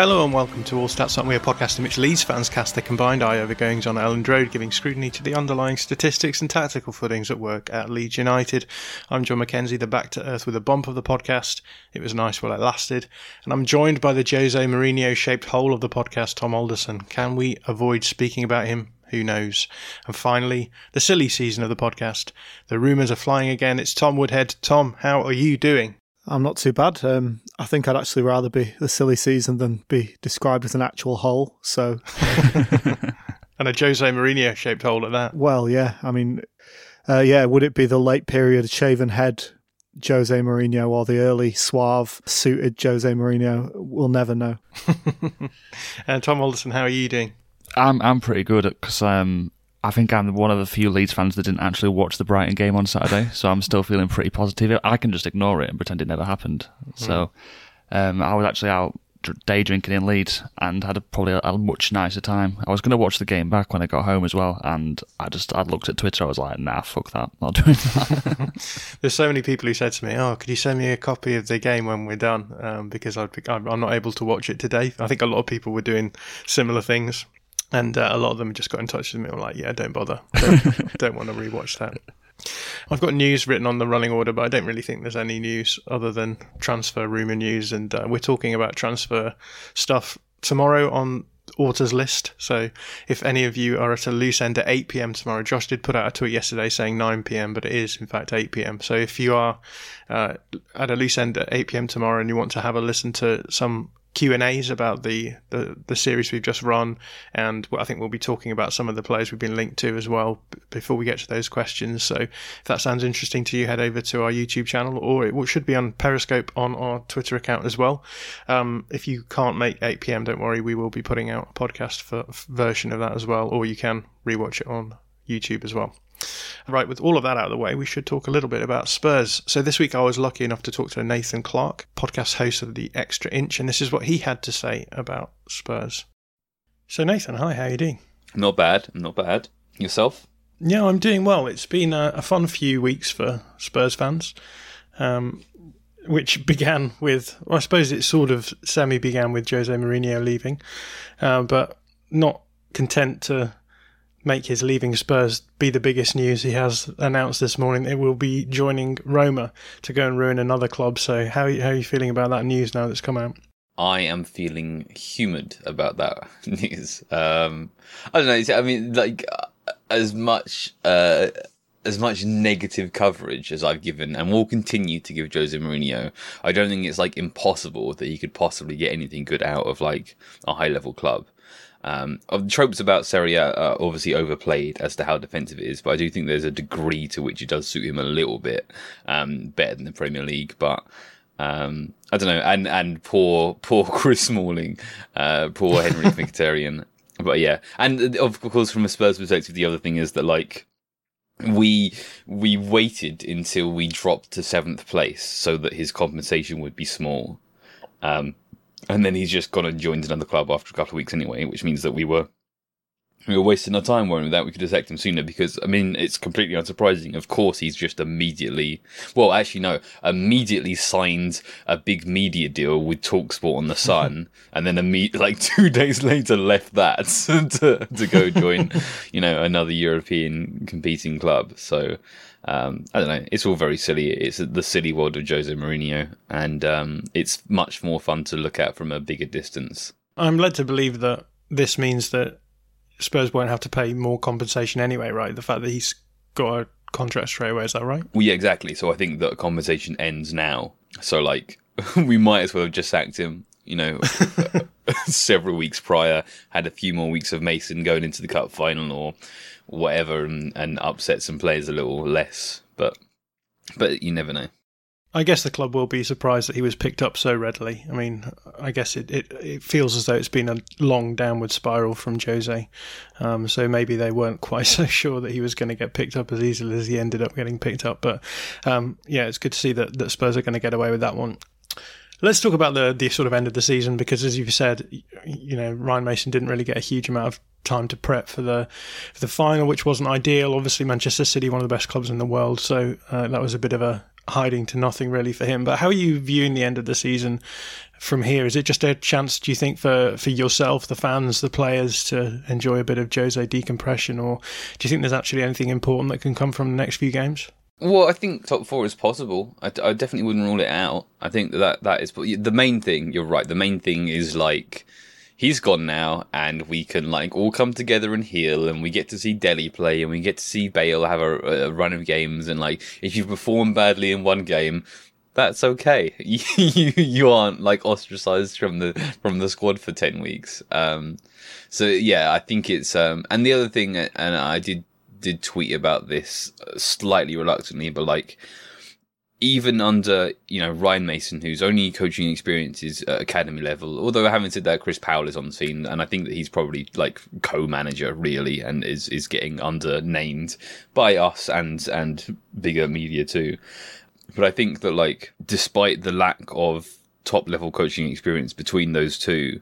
Hello and welcome to All Stats Aren't We, a podcast in which Leeds fans cast their combined eye over goings on Elland Road, giving scrutiny to the underlying statistics and tactical footings at work at Leeds United. I'm John McKenzie, the back to earth with a bump of the podcast. It was nice while it lasted. And I'm joined by the Jose Mourinho shaped hole of the podcast, Tom Alderson. Can we avoid speaking about him? Who knows? And finally, the silly season of the podcast. The rumours are flying again. It's Tom Woodhead. Tom, how are you doing? I'm not too bad. Um, I think I'd actually rather be the silly season than be described as an actual hole. So, And a Jose Mourinho shaped hole at that. well, yeah. I mean, uh, yeah. Would it be the late period shaven head Jose Mourinho or the early suave suited Jose Mourinho? We'll never know. And Tom Alderson, how are you doing? I'm I'm pretty good because um, I think I'm one of the few Leeds fans that didn't actually watch the Brighton game on Saturday, so I'm still feeling pretty positive. I can just ignore it and pretend it never happened. So um, I was actually out day drinking in Leeds and had a, probably a, a much nicer time. I was going to watch the game back when I got home as well, and I just I looked at Twitter. I was like, Nah, fuck that, not doing that. There's so many people who said to me, "Oh, could you send me a copy of the game when we're done?" Um, because I'd be, I'm I'm not able to watch it today. I think a lot of people were doing similar things, and uh, a lot of them just got in touch with me. were like, "Yeah, don't bother. Don't, don't want to rewatch that." I've got news written on the running order, but I don't really think there's any news other than transfer rumor news, and uh, we're talking about transfer stuff tomorrow on Orta's list. So if any of you are at a loose end at 8 p.m. tomorrow, Josh did put out a tweet yesterday saying 9 p.m., but it is in fact 8 p.m. So if you are uh, at a loose end at 8 p.m. tomorrow and you want to have a listen to some Q and A's about the, the the series we've just run, and I think we'll be talking about some of the players we've been linked to as well before we get to those questions. So if that sounds interesting to you, head over to our YouTube channel, or it should be on Periscope on our Twitter account as well. Um, if you can't make 8 p.m., don't worry, we will be putting out a podcast for, version of that as well, or you can rewatch it on YouTube as well. Right, with all of that out of the way, we should talk a little bit about Spurs. So this week I was lucky enough to talk to Nathan Clark, podcast host of the Extra Inch, and this is what he had to say about Spurs. So Nathan, hi, how are you doing? Not bad, not bad. Yourself? Yeah, I'm doing well. It's been a, a fun few weeks for Spurs fans, um, which began with, well, I suppose it sort of semi began with Jose Mourinho leaving, uh, but not content to make his leaving Spurs be the biggest news. He has announced this morning it will be joining Roma to go and ruin another club. So, how, how are you feeling about that news now that's come out? I am feeling humid about that news. Um, I don't know. I mean, like uh, as much uh, as much negative coverage as I've given, and will continue to give Jose Mourinho. I don't think it's like impossible that he could possibly get anything good out of like a high level club. Um, of the tropes about Serie are obviously overplayed as to how defensive it is, but I do think there's a degree to which it does suit him a little bit um, better than the Premier League. But um, I don't know, and and poor poor Chris Smalling, uh, poor Henry Mkhitaryan. But yeah, and uh, of course, from a Spurs perspective, the other thing is that like we we waited until we dropped to seventh place so that his compensation would be small. Um, and then he's just gone and joined another club after a couple of weeks anyway, which means that we were we were wasting our time worrying that we could detect him sooner because I mean it's completely unsurprising. Of course, he's just immediately well, actually no, immediately signed a big media deal with Talksport on the Sun, and then imme- like two days later left that to to go join you know another European competing club. So. Um, I don't know. It's all very silly. It's the silly world of Jose Mourinho, and um, it's much more fun to look at from a bigger distance. I'm led to believe that this means that Spurs won't have to pay more compensation anyway, right? The fact that he's got a contract straight away, is that right? Well, yeah, exactly. So I think that compensation ends now. So like, we might as well have just sacked him. You know, several weeks prior, had a few more weeks of Mason going into the cup final or whatever, and, and upset some players a little less. But but you never know. I guess the club will be surprised that he was picked up so readily. I mean, I guess it, it, it feels as though it's been a long downward spiral from Jose. Um, so maybe they weren't quite so sure that he was going to get picked up as easily as he ended up getting picked up. But um, yeah, it's good to see that, that Spurs are going to get away with that one. Let's talk about the the sort of end of the season because, as you've said, you know Ryan Mason didn't really get a huge amount of time to prep for the for the final, which wasn't ideal. Obviously, Manchester City, one of the best clubs in the world, so uh, that was a bit of a hiding to nothing really for him. But how are you viewing the end of the season from here? Is it just a chance, do you think, for, for yourself, the fans, the players to enjoy a bit of Jose decompression, or do you think there's actually anything important that can come from the next few games? Well, I think top four is possible. I, I definitely wouldn't rule it out. I think that that is the main thing. You're right. The main thing is like he's gone now, and we can like all come together and heal, and we get to see Dele play, and we get to see Bale have a, a run of games, and like if you perform badly in one game, that's okay. you you aren't like ostracized from the from the squad for ten weeks. Um, so yeah, I think it's um, and the other thing, and I did did tweet about this slightly reluctantly, but like even under you know Ryan Mason, whose only coaching experience is academy level. Although having said that, Chris Powell is on the scene, and I think that he's probably like co-manager really, and is is getting under named by us and and bigger media too. But I think that like despite the lack of top level coaching experience between those two,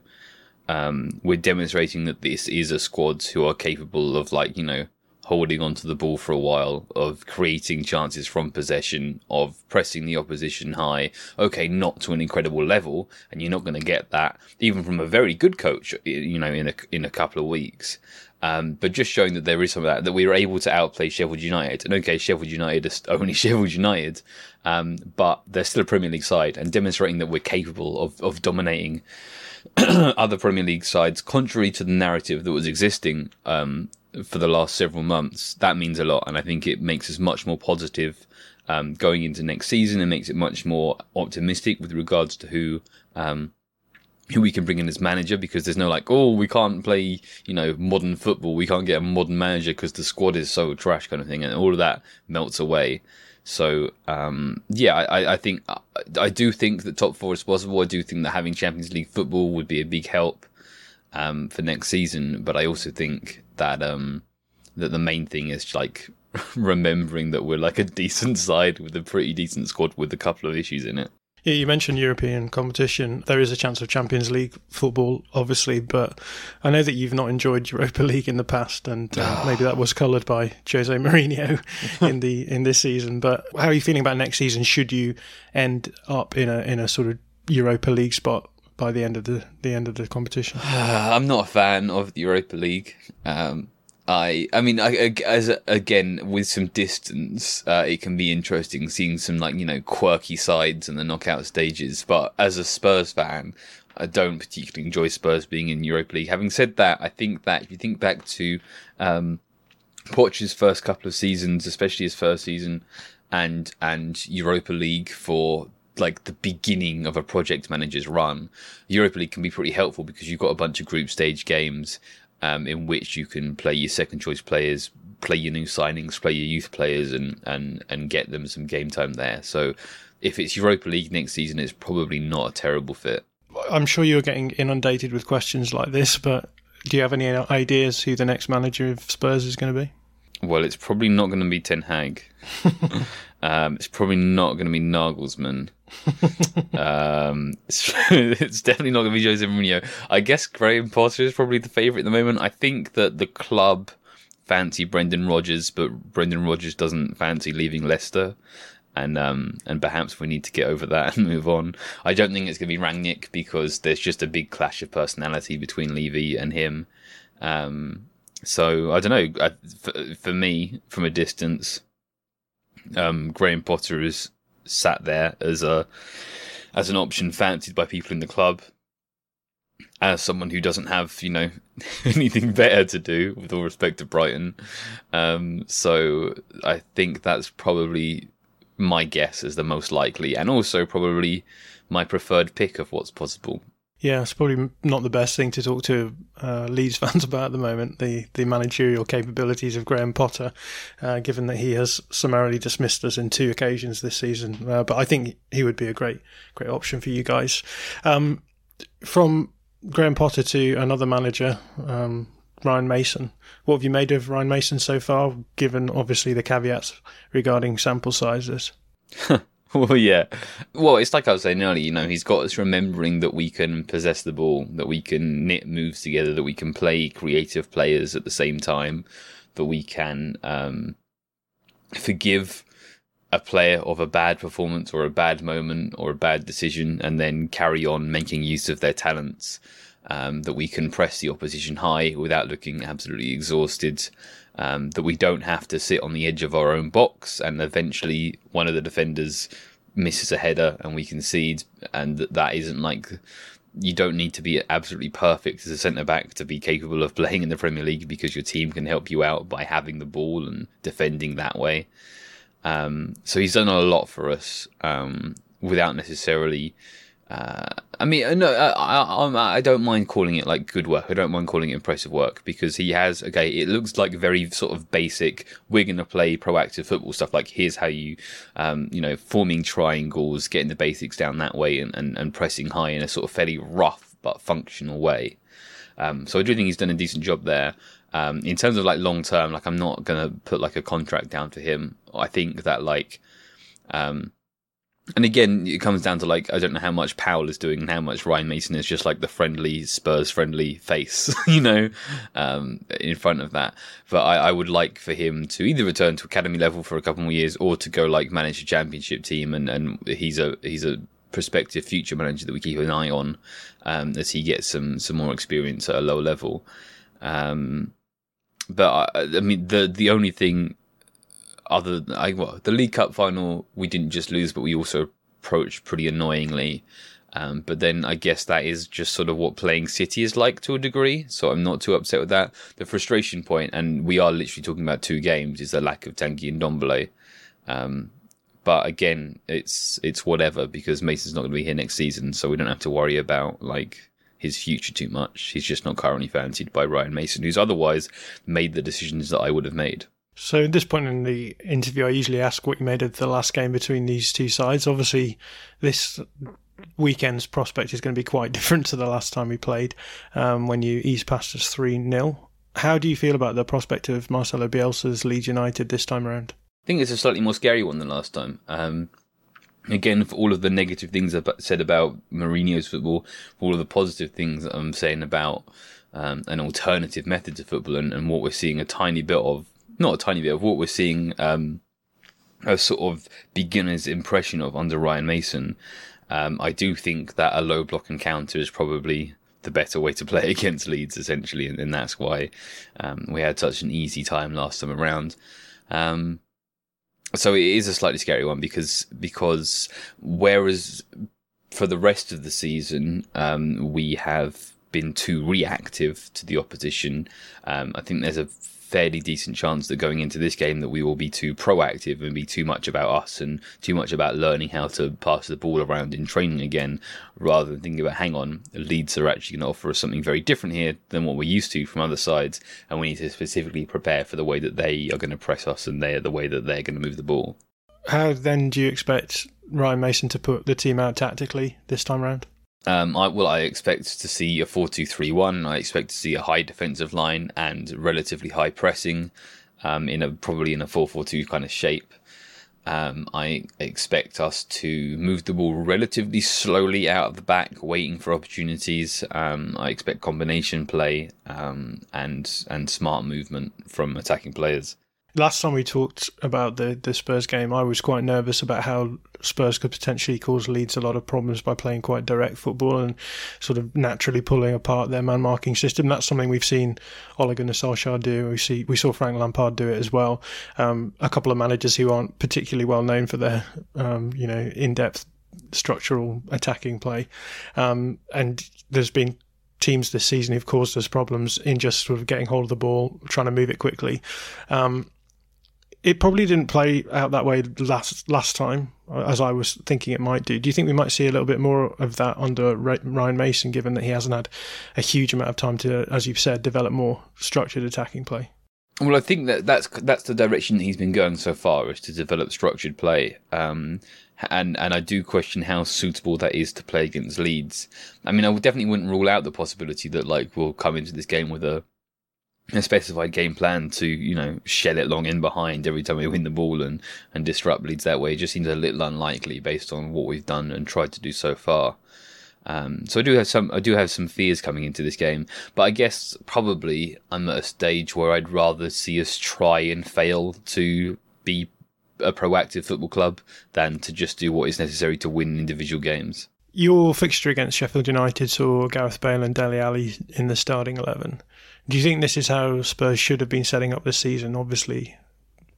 um, we're demonstrating that this is a squad who are capable of like you know holding onto the ball for a while, of creating chances from possession, of pressing the opposition high. Okay, not to an incredible level, and you're not going to get that even from a very good coach, you know, in a in a couple of weeks. Um, but just showing that there is some of that, that we were able to outplay Sheffield United. And okay, Sheffield United is only Sheffield United, um, but they're still a Premier League side and demonstrating that we're capable of, of dominating other Premier League sides, contrary to the narrative that was existing um, for the last several months, that means a lot. And I think it makes us much more positive um, going into next season and makes it much more optimistic with regards to who. Um, who we can bring in as manager because there's no like, oh, we can't play, you know, modern football. We can't get a modern manager because the squad is so trash, kind of thing, and all of that melts away. So, um, yeah, I, I think I do think that top four is possible. I do think that having Champions League football would be a big help um, for next season. But I also think that um, that the main thing is like remembering that we're like a decent side with a pretty decent squad with a couple of issues in it. Yeah, you mentioned European competition. There is a chance of Champions League football, obviously, but I know that you've not enjoyed Europa League in the past, and uh, maybe that was coloured by Jose Mourinho in the in this season. But how are you feeling about next season? Should you end up in a in a sort of Europa League spot by the end of the the end of the competition? I'm not a fan of the Europa League. Um, I I mean, I, as again with some distance, uh, it can be interesting seeing some like you know quirky sides in the knockout stages. But as a Spurs fan, I don't particularly enjoy Spurs being in Europa League. Having said that, I think that if you think back to um, Poch's first couple of seasons, especially his first season, and and Europa League for like the beginning of a project manager's run, Europa League can be pretty helpful because you've got a bunch of group stage games um, in which you can play your second choice players, play your new signings, play your youth players, and and and get them some game time there. So if it's Europa League next season, it's probably not a terrible fit. I'm sure you're getting inundated with questions like this, but do you have any ideas who the next manager of Spurs is going to be? Well, it's probably not going to be Ten Hag. um, it's probably not going to be Nagelsmann. Um, it's, it's definitely not going to be Jose Mourinho. I guess Graham Potter is probably the favourite at the moment. I think that the club fancy Brendan Rodgers, but Brendan Rodgers doesn't fancy leaving Leicester. And um, and perhaps we need to get over that and move on. I don't think it's going to be Rangnick because there's just a big clash of personality between Levy and him. Um, so I don't know. I, for, for, me, from a distance, um, Graham Potter is sat there as a as an option fancied by people in the club. As someone who doesn't have, you know, anything better to do, with all respect to Brighton, um, so I think that's probably my guess as the most likely, and also probably my preferred pick of what's possible. Yeah, it's probably not the best thing to talk to uh, Leeds fans about at the moment, the, the managerial capabilities of Graham Potter, uh, given that he has summarily dismissed us in two occasions this season. Uh, but I think he would be a great great option for you guys. Um, from Graham Potter to another manager, um, Ryan Mason. What have you made of Ryan Mason so far, given obviously the caveats regarding sample sizes? well, yeah. Well, it's like I was saying earlier, you know, he's got us remembering that we can possess the ball, that we can knit moves together, that we can play creative players at the same time, that we can um, forgive a player of a bad performance or a bad moment or a bad decision and then carry on making use of their talents. Um, that we can press the opposition high without looking absolutely exhausted um, that we don't have to sit on the edge of our own box and eventually one of the defenders misses a header and we concede, and that, isn't like you don't need to be absolutely perfect as a centre back to be capable of playing in the Premier League because your team can help you out by having the ball and defending that way. Um, so he's done a lot for us um, without necessarily uh, I mean, uh, no, I, I, I, don't mind calling it like good work. I don't mind calling it impressive work because he has. Okay, it looks like very sort of basic. We're going to play proactive football stuff. Like here's how you, um, you know, forming triangles, getting the basics down that way, and, and, and pressing high in a sort of fairly rough but functional way. Um, so I do think he's done a decent job there. Um, in terms of like long term, like I'm not going to put like a contract down for him. I think that like, um, and again, it comes down to like I don't know how much Powell is doing and how much Ryan Mason is just like the friendly Spurs friendly face, you know, um, in front of that. But I, I, would like for him to either return to academy level for a couple more years or to go like manage a championship team, and, and he's a he's a prospective future manager that we keep an eye on um, as he gets some some more experience at a lower level. Um, but I, I mean, the the only thing other I, well, the League Cup final we didn't just lose, but we also approached pretty annoyingly. Um, but then I guess that is just sort of what playing City is like to a degree. So I'm not too upset with that. The frustration point, and we are literally talking about two games, is the lack of Tanguy Ndombele. Um, but again, it's it's whatever because Mason's not going to be here next season, so we don't have to worry about like his future too much. He's just not currently fancied by Ryan Mason, who's otherwise made the decisions that I would have made. So at this point in the interview, I usually ask what you made of the last game between these two sides. Obviously, this weekend's prospect is going to be quite different to the last time we played um, when you eased past us 3 0. How do you feel about the prospect of Marcelo Bielsa's Leeds United this time around? I think it's a slightly more scary one than last time. Um, again, for all of the negative things I've said about Mourinho's football, for all of the positive things I'm saying about um, an alternative method to football and, and, what we're seeing a tiny bit of not a tiny bit of what we're seeing um, a sort of beginner's impression of under Ryan Mason. Um, I do think that a low block encounter is probably the better way to play against Leeds, essentially, and, and that's why um, we had such an easy time last time around. Um, so it is a slightly scary one because because whereas for the rest of the season um, we have been too reactive to the opposition, um, I think there's a fairly decent chance that going into this game that we will be too proactive and be too much about us and too much about learning how to pass the ball around in training again rather than thinking about hang on Leeds are actually going to offer us something very different here than what we're used to from other sides and we need to specifically prepare for the way that they are going to press us and they're the way that they're going to move the ball. How then do you expect Ryan Mason to put the team out tactically this time around um, I, well, I expect to see a 4 2 3 1. I expect to see a high defensive line and relatively high pressing. um, in a probably in a 4-4-2 kind of shape. Um, I expect us to move the ball relatively slowly out of the back, waiting for opportunities. Um, I expect combination play um, and and smart movement from attacking players last time we talked about the, the Spurs game, I was quite nervous about how Spurs could potentially cause Leeds a lot of problems by playing quite direct football and sort of naturally pulling apart their man marking system. That's something we've seen Ole Gunnar Solskjaer do. We see we saw Frank Lampard do it as well. Um, a couple of managers who aren't particularly well known for their um, you know in depth structural attacking play, um, and there's been teams this season who've caused us problems in just sort of getting hold of the ball, trying to move it quickly. Um, it probably didn't play out that way last last time, as I was thinking it might do. Do you think we might see a little bit more of that under Ryan Mason, given that he hasn't had a huge amount of time to, as you've said, develop more structured attacking play? Well, I think that that's that's the direction that he's been going so far, is to develop structured play. Um, and and I do question how suitable that is to play against Leeds. I mean, I definitely wouldn't rule out the possibility that like we'll come into this game with a a specified game plan to you know shell it long in behind every time we win the ball and and disrupt Leeds that way. It just seems a little unlikely based on what we've done and tried to do so far. Um, so I do have some I do have some fears coming into this game, but I guess probably I'm at a stage where I'd rather see us try and fail to be a proactive football club than to just do what is necessary to win individual games. Your fixture against Sheffield United saw Gareth Bale and Dele Alli in the starting eleven. Do you think this is how Spurs should have been setting up this season? Obviously,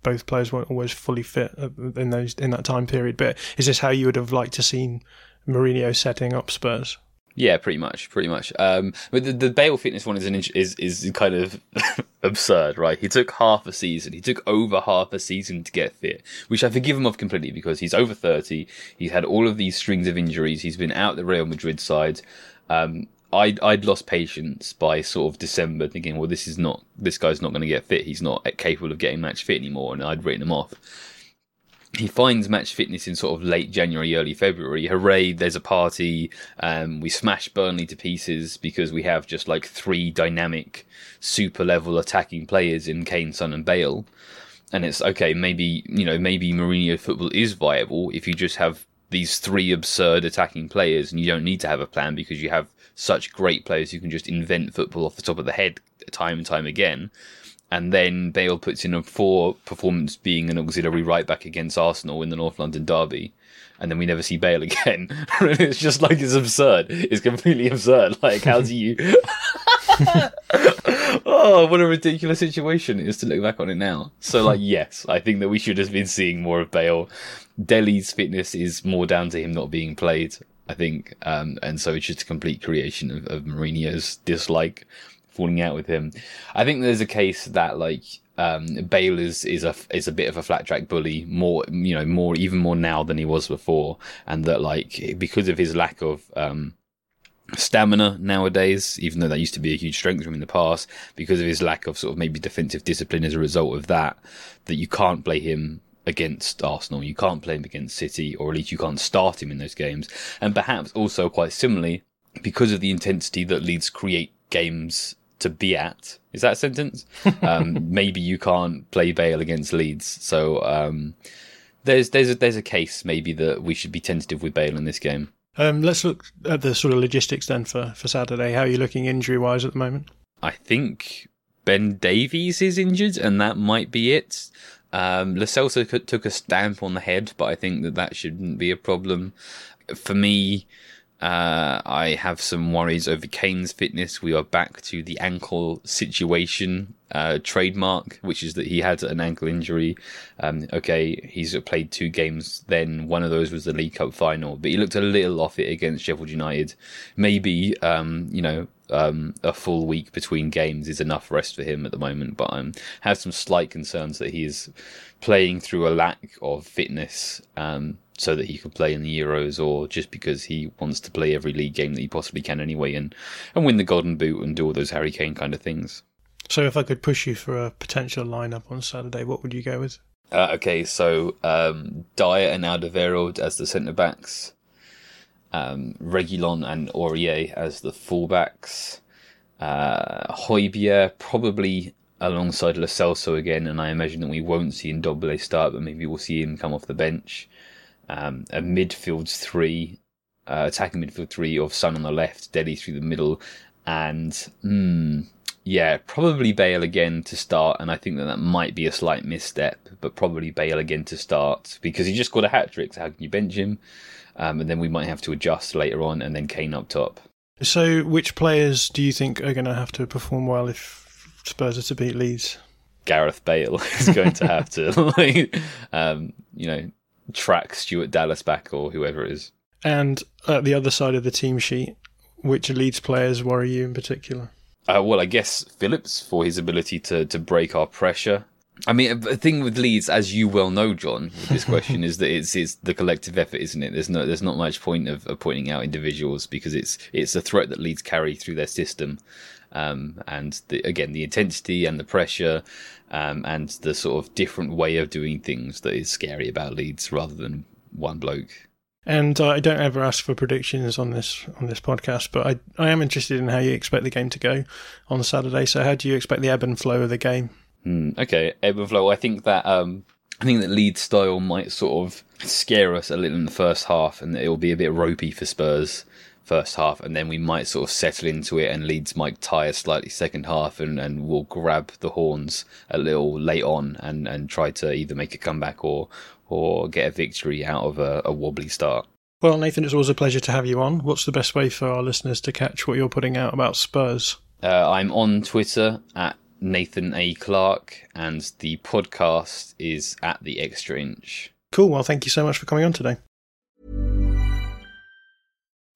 both players weren't always fully fit in those in that time period. But is this how you would have liked to seen Mourinho setting up Spurs? Yeah, pretty much, pretty much. Um, but the, the Bale fitness one is an is is kind of absurd, right? He took half a season. He took over half a season to get fit, which I forgive him of completely because he's over thirty. He's had all of these strings of injuries. He's been out the Real Madrid side. Um, I'd I'd lost patience by sort of December, thinking, well, this is not this guy's not going to get fit. He's not capable of getting match fit anymore, and I'd written him off. He finds match fitness in sort of late January, early February. Hooray! There's a party. Um, we smash Burnley to pieces because we have just like three dynamic, super level attacking players in Kane, Son, and Bale. And it's okay. Maybe you know, maybe Mourinho football is viable if you just have these three absurd attacking players, and you don't need to have a plan because you have such great players who can just invent football off the top of the head time and time again. And then Bale puts in a four performance being an auxiliary right back against Arsenal in the North London derby. And then we never see Bale again. it's just like it's absurd. It's completely absurd. Like, how do you. oh, what a ridiculous situation it is to look back on it now. So, like, yes, I think that we should have been seeing more of Bale. Dele's fitness is more down to him not being played. I think, um, and so it's just a complete creation of, of Mourinho's dislike falling out with him. I think there's a case that like um, Bale is is a is a bit of a flat track bully, more you know, more even more now than he was before, and that like because of his lack of um, stamina nowadays, even though that used to be a huge strength for him in the past, because of his lack of sort of maybe defensive discipline as a result of that, that you can't play him against Arsenal. You can't play him against City, or at least you can't start him in those games. And perhaps also quite similarly, because of the intensity that Leeds create games to be at. Is that a sentence? um, maybe you can't play Bale against Leeds. So um, there's there's a, there's a case maybe that we should be tentative with Bale in this game. Um, let's look at the sort of logistics then for, for Saturday. How are you looking injury wise at the moment? I think Ben Davies is injured, and that might be it. Um, Lo Celso took a stamp on the head, but I think that that shouldn't be a problem. For me, uh, I have some worries over Kane's fitness. We are back to the ankle situation uh, trademark, which is that he had an ankle injury. Um, okay, he's played two games. Then one of those was the League Cup final, but he looked a little off it against Sheffield United. Maybe um, you know um, a full week between games is enough rest for him at the moment, but I have some slight concerns that he is playing through a lack of fitness um, so that he can play in the Euros, or just because he wants to play every league game that he possibly can anyway, and and win the Golden Boot and do all those Harry Kane kind of things. So, if I could push you for a potential lineup on Saturday, what would you go with? Uh, okay, so um, Dier and Alderweireld as the centre backs um, Reguilon and Aurier as the fullbacks. Uh, Højbjerg probably alongside Lo Celso again, and I imagine that we won't see Ndombele start, but maybe we'll see him come off the bench. Um, a midfield three, uh, attacking midfield three of Son on the left, Dele through the middle, and mm, yeah, probably Bale again to start. And I think that that might be a slight misstep, but probably Bale again to start because he just got a hat trick. So how can you bench him? Um, and then we might have to adjust later on, and then Kane up top. So, which players do you think are going to have to perform well if Spurs are to beat Leeds? Gareth Bale is going to have to, like, um, you know, track Stuart Dallas back or whoever it is. And at the other side of the team sheet, which Leeds players worry you in particular? Uh, well, I guess Phillips for his ability to to break our pressure. I mean, the thing with Leeds, as you well know, John, with this question is that it's it's the collective effort, isn't it? There's no there's not much point of, of pointing out individuals because it's it's the threat that Leeds carry through their system, um, and the, again the intensity and the pressure, um, and the sort of different way of doing things that is scary about Leeds rather than one bloke. And uh, I don't ever ask for predictions on this on this podcast, but I I am interested in how you expect the game to go on Saturday. So how do you expect the ebb and flow of the game? Mm, okay, ebb and flow. I think that um, I think that Leeds style might sort of scare us a little in the first half, and it will be a bit ropey for Spurs first half, and then we might sort of settle into it, and Leeds might tire slightly second half, and, and we'll grab the horns a little late on, and, and try to either make a comeback or or get a victory out of a, a wobbly start. Well, Nathan, it's always a pleasure to have you on. What's the best way for our listeners to catch what you're putting out about Spurs? Uh, I'm on Twitter at Nathan A. Clark, and the podcast is at The Extra Inch. Cool. Well, thank you so much for coming on today.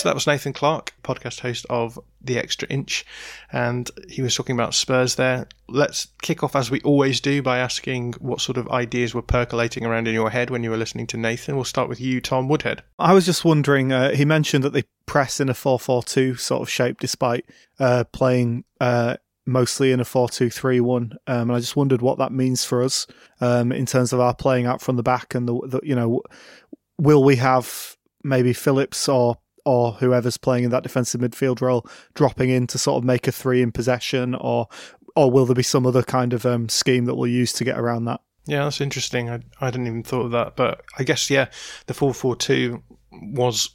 So that was Nathan Clark, podcast host of The Extra Inch, and he was talking about Spurs there. Let's kick off as we always do by asking what sort of ideas were percolating around in your head when you were listening to Nathan. We'll start with you, Tom Woodhead. I was just wondering, uh, he mentioned that they press in a 4 4 2 sort of shape despite uh, playing uh, mostly in a 4 2 3 1. Um, and I just wondered what that means for us um, in terms of our playing out from the back and the, the you know, will we have maybe Phillips or or whoever's playing in that defensive midfield role dropping in to sort of make a three in possession, or or will there be some other kind of um, scheme that we'll use to get around that? Yeah, that's interesting. I I hadn't even thought of that, but I guess yeah, the four four two was,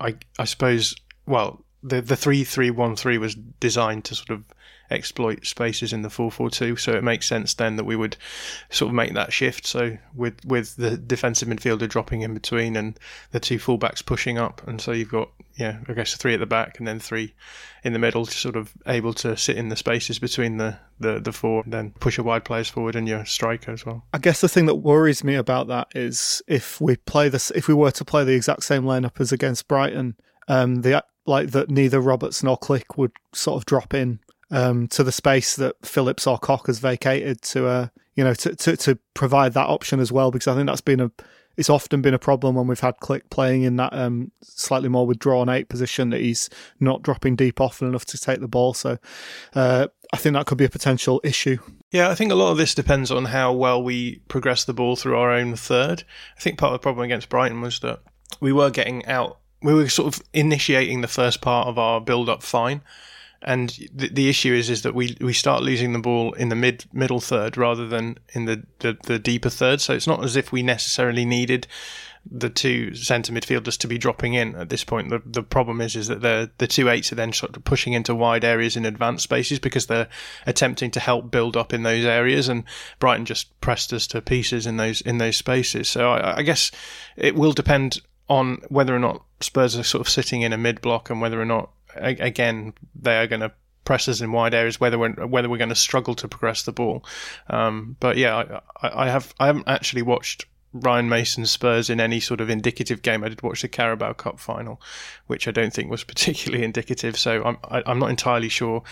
I I suppose, well, the the three three one three was designed to sort of exploit spaces in the 4-4-2 so it makes sense then that we would sort of make that shift. So with with the defensive midfielder dropping in between and the two fullbacks pushing up. And so you've got yeah I guess three at the back and then three in the middle sort of able to sit in the spaces between the the, the four then push your wide players forward and your striker as well. I guess the thing that worries me about that is if we play this, if we were to play the exact same lineup as against Brighton, um, the like that neither Roberts nor Klich would sort of drop in um, to the space that Phillips or Koch has vacated to, uh, you know, to, to to provide that option as well, because I think that's been a it's often been a problem when we've had Klich playing in that um, slightly more withdrawn eight position that he's not dropping deep often enough to take the ball. So uh, I think that could be a potential issue. Yeah, I think a lot of this depends on how well we progress the ball through our own third. I think part of the problem against Brighton was that we were getting out, we were sort of initiating the first part of our build up fine. And the, the issue is is that we, we start losing the ball in the mid middle third rather than in the, the, the deeper third. So it's not as if we necessarily needed the two centre midfielders to be dropping in at this point. The the problem is is that the the two eights are then sort of pushing into wide areas in advanced spaces because they're attempting to help build up in those areas, and Brighton just pressed us to pieces in those in those spaces. So I, I guess it will depend on whether or not Spurs are sort of sitting in a mid block and whether or not again they are going to press us in wide areas, whether we're whether we're going to struggle to progress the ball. Um, but yeah, I, I have I haven't actually watched Ryan Mason Spurs in any sort of indicative game. I did watch the Carabao Cup final, which I don't think was particularly indicative. So I'm I, am i am not entirely sure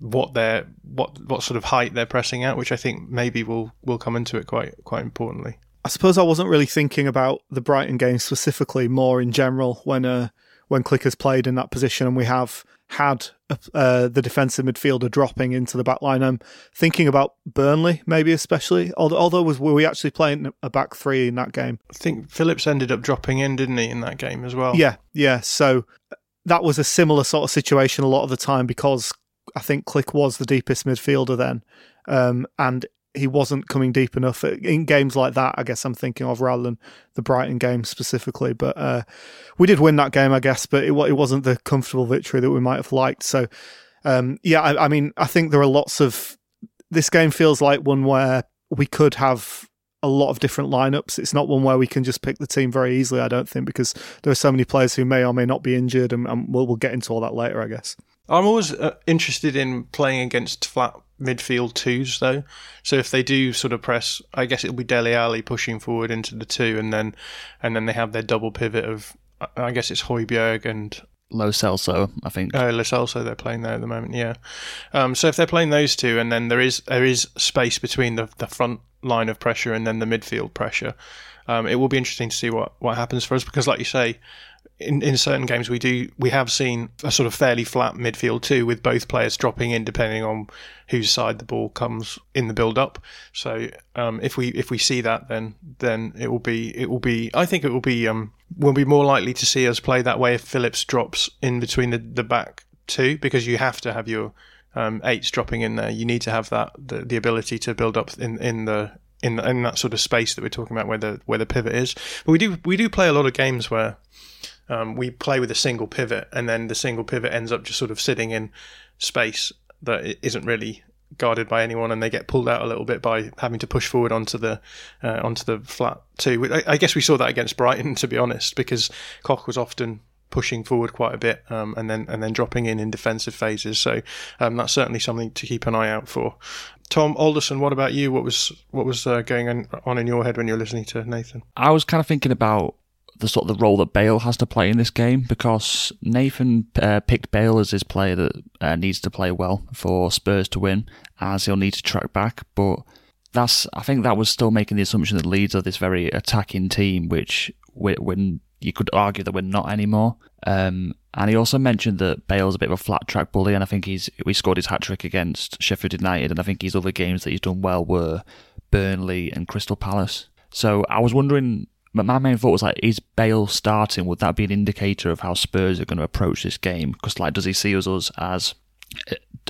what they're what what sort of height they're pressing at, which I think maybe will will come into it quite quite importantly. I suppose I wasn't really thinking about the Brighton game specifically, more in general when uh, when Klich's played in that position, and we have had uh, the defensive midfielder dropping into the back line. I'm thinking about Burnley, maybe especially. Although, although was were we actually playing a back three in that game? I think Phillips ended up dropping in, didn't he, in that game as well? Yeah, yeah. So that was a similar sort of situation a lot of the time because I think Klich was the deepest midfielder then, um, and he wasn't coming deep enough in games like that. I guess I'm thinking of rather than the Brighton game specifically. But uh, we did win that game, I guess, but it, it wasn't the comfortable victory that we might have liked. So um, yeah, I, I mean, I think there are lots of. This game feels like one where we could have a lot of different lineups. It's not one where we can just pick the team very easily, I don't think, because there are so many players who may or may not be injured, and, and we'll, we'll get into all that later, I guess. I'm always uh, interested in playing against flat midfield twos, though. So if they do sort of press, I guess it'll be Dele Alli pushing forward into the two, and then and then they have their double pivot of, I guess it's Højbjerg and Lo Celso, I think. Oh, Lo Celso, they're playing there at the moment. Yeah. Um, so if they're playing those two, and then there is there is space between the the front line of pressure and then the midfield pressure, um, it will be interesting to see what what happens for us because, like you say, in, in certain games we do we have seen a sort of fairly flat midfield too, with both players dropping in depending on whose side the ball comes in the build up. So um, if we if we see that, then then it will be it will be I think it will be um, we'll be more likely to see us play that way if Phillips drops in between the, the back two because you have to have your um, eights dropping in there. You need to have that the, the ability to build up in in the in, in that sort of space that we're talking about where the where the pivot is. But we do we do play a lot of games where um, we play with a single pivot, and then the single pivot ends up just sort of sitting in space that isn't really guarded by anyone, and they get pulled out a little bit by having to push forward onto the uh, onto the flat too. I, I, guess we saw that against Brighton, to be honest, because Koch was often pushing forward quite a bit um, and then and then dropping in in defensive phases. So um, that's certainly something to keep an eye out for. Tom Alderson, what about you? What was what was uh, going on in your head when you were listening to Nathan? I was kind of thinking about the sort of the role that Bale has to play in this game because Nathan uh, picked Bale as his player that uh, needs to play well for Spurs to win, as he'll need to track back. But that's I think that was still making the assumption that Leeds are this very attacking team, which when you could argue that we're not anymore. Um, and he also mentioned that Bale's a bit of a flat track bully, and I think he's we scored his hat trick against Sheffield United, and I think his other games that he's done well were Burnley and Crystal Palace. So I was wondering but my main thought was like, is Bale starting? Would that be an indicator of how Spurs are going to approach this game? Because like, does he see us, as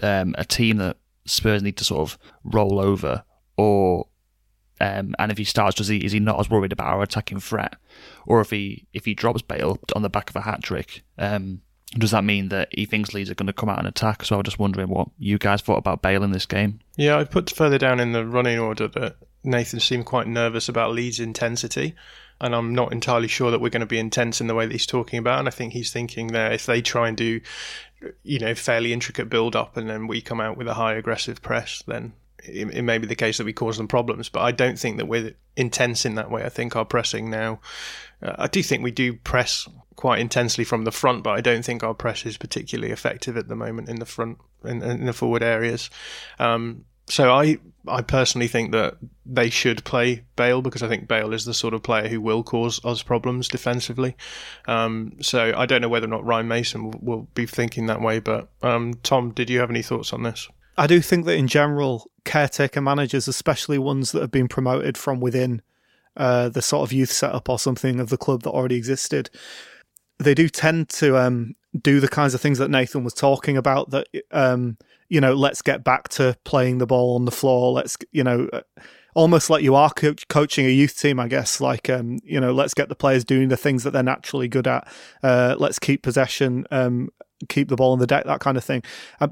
um, a team that Spurs need to sort of roll over, or um, and if he starts, does he is he not as worried about our attacking threat, or if he if he drops Bale on the back of a hat trick? Um, does that mean that he thinks Leeds are going to come out and attack? So I was just wondering what you guys thought about Bale in this game. Yeah, I put further down in the running order that Nathan seemed quite nervous about Leeds' intensity and I'm not entirely sure that we're going to be intense in the way that he's talking about. And I think he's thinking there if they try and do, you know, fairly intricate build up, and then we come out with a high aggressive press, then it, it, may be the case that we cause them problems. But I don't think that we're intense in that way. I think our pressing now, uh, I do think we do press quite intensely from the front, but I don't think our press is particularly effective at the moment in the front in, in the forward areas. Um, so I I personally think that they should play Bale because I think Bale is the sort of player who will cause us problems defensively. Um, so I don't know whether or not Ryan Mason will, will be thinking that way. But um, Tom, did you have any thoughts on this? I do think that in general, caretaker managers, especially ones that have been promoted from within uh, the sort of youth setup or something of the club that already existed, they do tend to um, do the kinds of things that Nathan was talking about. That um, you know, let's get back to playing the ball on the floor. Let's, you know, uh, almost like you are co- coaching a youth team, I guess. Like, um, you know, let's get the players doing the things that they're naturally good at. Uh, let's keep possession, um, keep the ball on the deck, that kind of thing. Uh,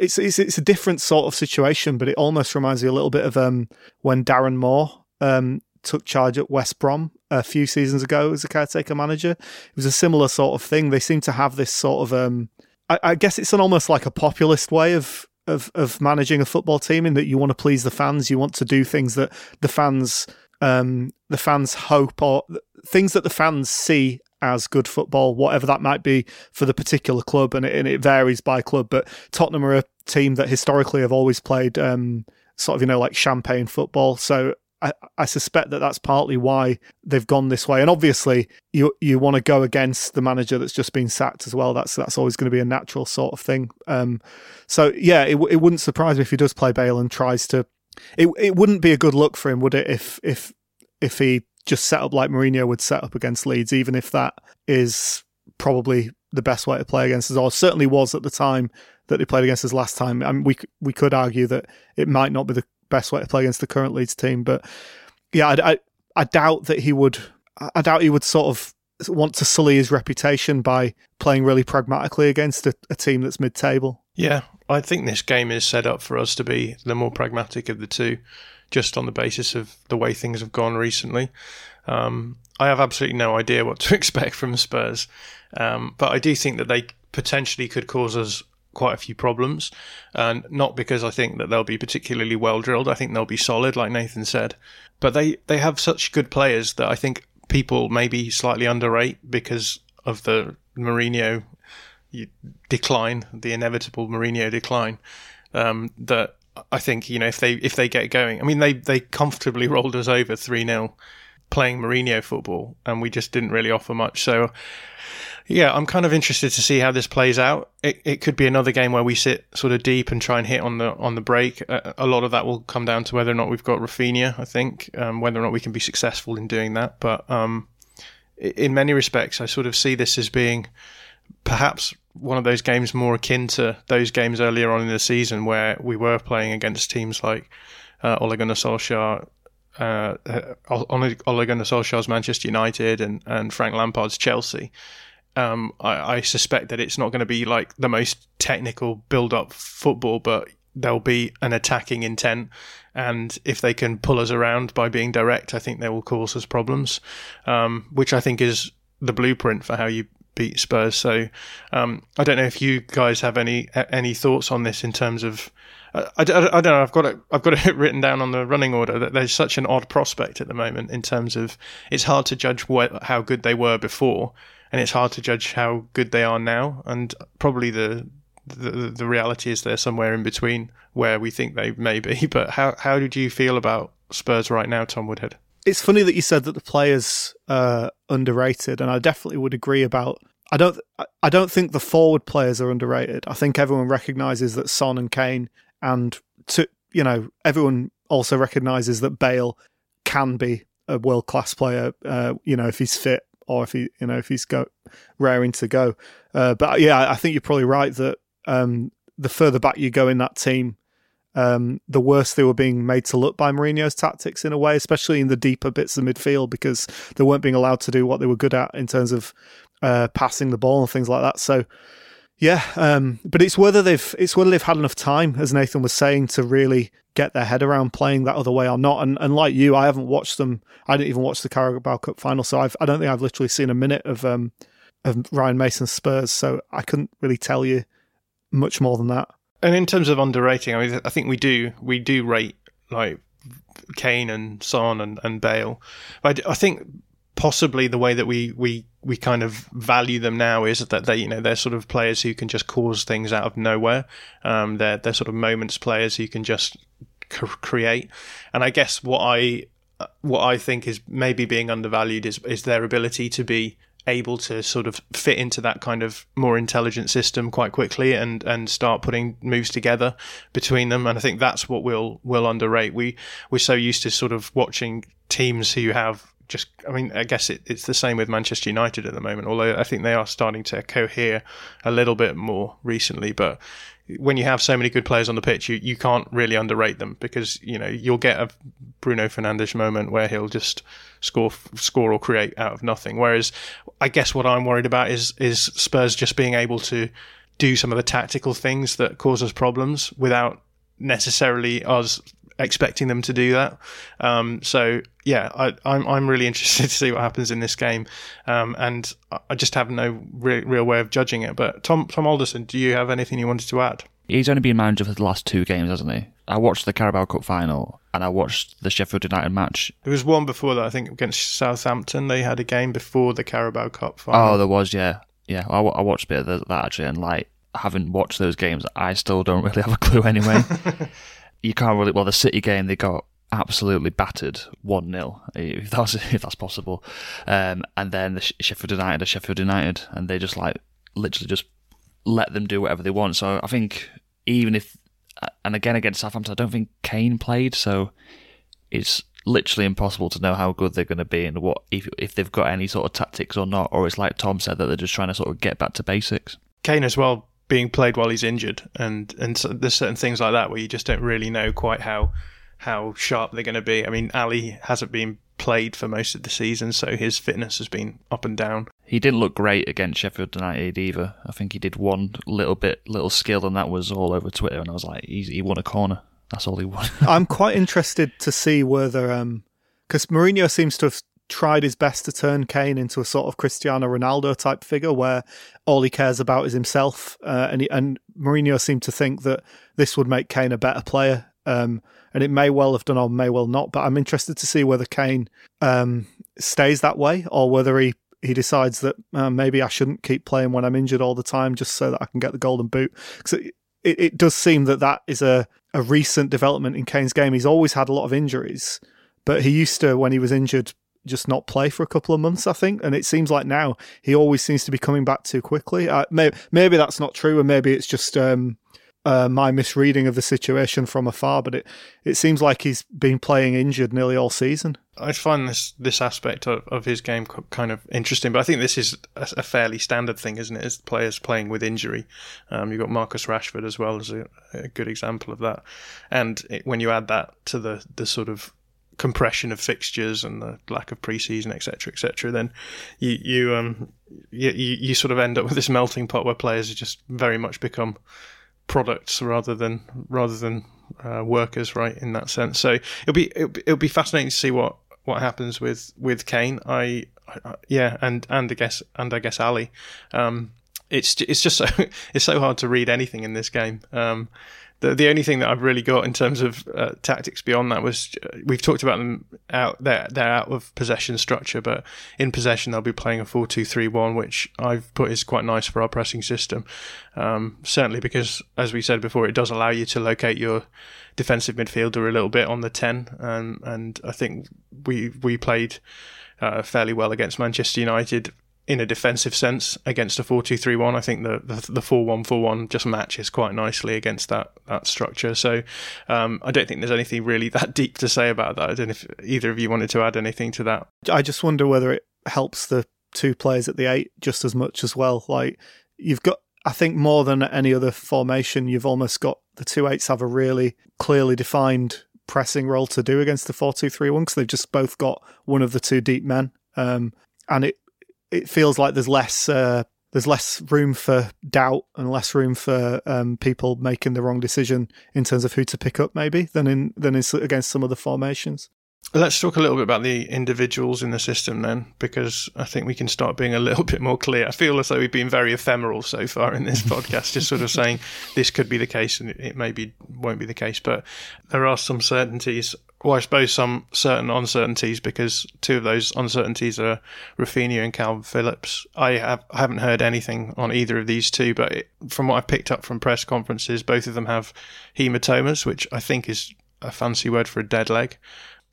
it's, it's it's a different sort of situation, but it almost reminds me a little bit of um, when Darren Moore um, took charge at West Brom a few seasons ago as a caretaker manager. It was a similar sort of thing. They seem to have this sort of, um, I, I, guess it's an almost like a populist way of, of of managing a football team in that you want to please the fans, you want to do things that the fans um, the fans hope or things that the fans see as good football, whatever that might be for the particular club, and it, and it varies by club. But Tottenham are a team that historically have always played um, sort of you know like champagne football. So I, I, suspect that that's partly why they've gone this way. And obviously, you you want to go against the manager that's just been sacked as well. That's that's always going to be a natural sort of thing. Um, so yeah, it it wouldn't surprise me if he does play Bale and tries to. It it wouldn't be a good look for him, would it? If if if he just set up like Mourinho would set up against Leeds, even if that is probably the best way to play against us, or certainly was at the time that they played against us last time. I mean, we we could argue that it might not be the best way to play against the current Leeds team. But yeah, I, I, I doubt that he would. I doubt he would sort of want to sully his reputation by playing really pragmatically against a, a team that's mid-table. Yeah, I think this game is set up for us to be the more pragmatic of the two, just on the basis of the way things have gone recently. Um, I have absolutely no idea what to expect from Spurs, um, but I do think that they potentially could cause us quite a few problems, and not because I think that they'll be particularly well drilled. I think they'll be solid, like Nathan said, but they they have such good players that I think people maybe slightly underrate because of the Mourinho decline, the inevitable Mourinho decline. Um, that I think you know if they if they get going, I mean they they comfortably rolled us over three 0 playing Mourinho football, and we just didn't really offer much. So yeah, I'm kind of interested to see how this plays out. It, it could be another game where we sit sort of deep and try and hit on the on the break. Uh, a lot of that will come down to whether or not we've got Raphinha. I think um, whether or not we can be successful in doing that. But um, in many respects, I sort of see this as being perhaps one of those games more akin to those games earlier on in the season where we were playing against teams like uh, Ole Gunnar Solskjaer, uh, Ole Gunnar Solskjaer's Manchester United and, and Frank Lampard's Chelsea um, I, I, suspect that it's not going to be like the most technical build-up football, but there'll be an attacking intent. And if they can pull us around by being direct, I think they will cause us problems, um, which I think is the blueprint for how you beat Spurs. So um, I don't know if you guys have any any thoughts on this in terms of. I, I, I don't know. I've got it. I've got it written down on the running order that there's such an odd prospect at the moment in terms of it's hard to judge how good they were before and it's hard to judge how good they are now. And probably the the, the reality is they're somewhere in between where we think they may be. But how how did you feel about Spurs right now, Tom Woodhead? It's funny that you said that the players are underrated, and I definitely would agree about. I don't. I don't think the forward players are underrated. I think everyone recognises that Son and Kane, and to you know, everyone also recognises that Bale can be a world class player. Uh, you know, if he's fit or if he, you know, if he's go raring to go. Uh, but yeah, I think you're probably right that um, the further back you go in that team, um, the worse they were being made to look by Mourinho's tactics in a way, especially in the deeper bits of midfield because they weren't being allowed to do what they were good at in terms of uh, passing the ball and things like that. So. Yeah, um, but it's whether they've it's whether they've had enough time, as Nathan was saying, to really get their head around playing that other way or not. And, and like you, I haven't watched them. I didn't even watch the Carabao Cup final, so I've, I don't think I've literally seen a minute of um, of Ryan Mason's Spurs. So I couldn't really tell you much more than that. And in terms of underrating, I mean, I think we do we do rate like Kane and Son and, and Bale. I, I think possibly the way that we we we kind of value them now is that they you know they're sort of players who can just cause things out of nowhere. Um, they're they're sort of moments players who can just create. And I guess what I what I think is maybe being undervalued is is their ability to be able to sort of fit into that kind of more intelligent system quite quickly and and start putting moves together between them and I think that's what we'll will underrate we we're so used to sort of watching teams who have just I mean I guess it, it's the same with Manchester United at the moment although I think they are starting to cohere a little bit more recently but when you have so many good players on the pitch, you, you can't really underrate them because you know you'll get a Bruno Fernandes moment where he'll just score score or create out of nothing. Whereas I guess what I'm worried about is is Spurs just being able to do some of the tactical things that cause us problems without necessarily us expecting them to do that. Um, so yeah, I, am I'm, I'm really interested to see what happens in this game, um, and I just have no re- real way of judging it. But Tom Tom Alderson, do you have anything you wanted to add? He's only been manager for the last two games, hasn't he? I watched the Carabao Cup final and I watched the Sheffield United match. There was one before that, I think, against Southampton. They had a game before the Carabao Cup final. Oh, there was, yeah, yeah. I, I watched a bit of that actually, and like having watched those games, I still don't really have a clue anyway. you can't really. Well, the City game they got absolutely battered one 0 if that's if that's possible, um, and then the Sheffield United are Sheffield United, and they just like literally just let them do whatever they want. So I think even if, and again against Southampton, I don't think Kane played, so it's literally impossible to know how good they're going to be and what if if they've got any sort of tactics or not, or it's like Tom said that they're just trying to sort of get back to basics. Kane as well being played while he's injured, and and so there's certain things like that where you just don't really know quite how how sharp they're going to be. I mean, Alli hasn't been played for most of the season, so his fitness has been up and down. He didn't look great against Sheffield United either. I think he did one little bit, little skill, and that was all over Twitter. And I was like, he won a corner. That's all he won. I'm quite interested to see whether, because um, Mourinho seems to have tried his best to turn Kane into a sort of Cristiano Ronaldo type figure where all he cares about is himself. Uh, and, he, and Mourinho seemed to think that this would make Kane a better player. Um, and it may well have done or may well not, but I'm interested to see whether Kane um, stays that way or whether he, he decides that uh, maybe I shouldn't keep playing when I'm injured all the time just so that I can get the golden boot. Because it, it, it does seem that that is a, a recent development in Kane's game. He's always had a lot of injuries, but he used to, when he was injured, just not play for a couple of months, I think. And it seems like now he always seems to be coming back too quickly. Uh, maybe, maybe that's not true, and maybe it's just um, uh, my misreading of the situation from afar. But it, it seems like he's been playing injured nearly all season. I find this this aspect of, of his game kind of interesting, but I think this is a, fairly standard thing, isn't it? As players playing with injury, um, you've got Marcus Rashford as well as a, a good example of that. And it, when you add that to the the sort of compression of fixtures and the lack of preseason, etc., etc., then you you um you, you sort of end up with this melting pot where players just very much become products rather than rather than uh, workers, right? In that sense, so it'll be it'll be, it'll be fascinating to see what what happens with with Kane. I, I yeah, and and I guess and I guess Alli. Um, it's it's just so it's so hard to read anything in this game. Um, the the only thing that I've really got in terms of uh, tactics beyond that was uh, we've talked about them out they're, they're out of possession structure, but in possession they'll be playing a four two three one, which I've put is quite nice for our pressing system. Um, certainly because, as we said before, it does allow you to locate your defensive midfielder a little bit on the ten, um, and I think we we played. Uh, fairly well against Manchester United in a defensive sense against a 4-2-3-1. I think the the, the 4-1-4-1 just matches quite nicely against that that structure. So um, I don't think there's anything really that deep to say about that. I don't know if either of you wanted to add anything to that. I just wonder whether it helps the two players at the eight just as much as well. Like you've got, I think more than any other formation, you've almost got the two eights have a really clearly defined pressing role to do against the 4-2-3-1 because they've just both got one of the two deep men. Um, and it it feels like there's less uh, there's less room for doubt and less room for um, people making the wrong decision in terms of who to pick up, maybe than in than in, against some of the formations. Let's talk a little bit about the individuals in the system then, because I think we can start being a little bit more clear. I feel as though we've been very ephemeral so far in this podcast, just sort of saying this could be the case and it maybe won't be the case. But there are some certainties well, I suppose some certain uncertainties because two of those uncertainties are Raphinha and Kalvin Phillips. I have I haven't heard anything on either of these two, but it, from what I've picked up from press conferences, both of them have hematomas, which I think is a fancy word for a dead leg.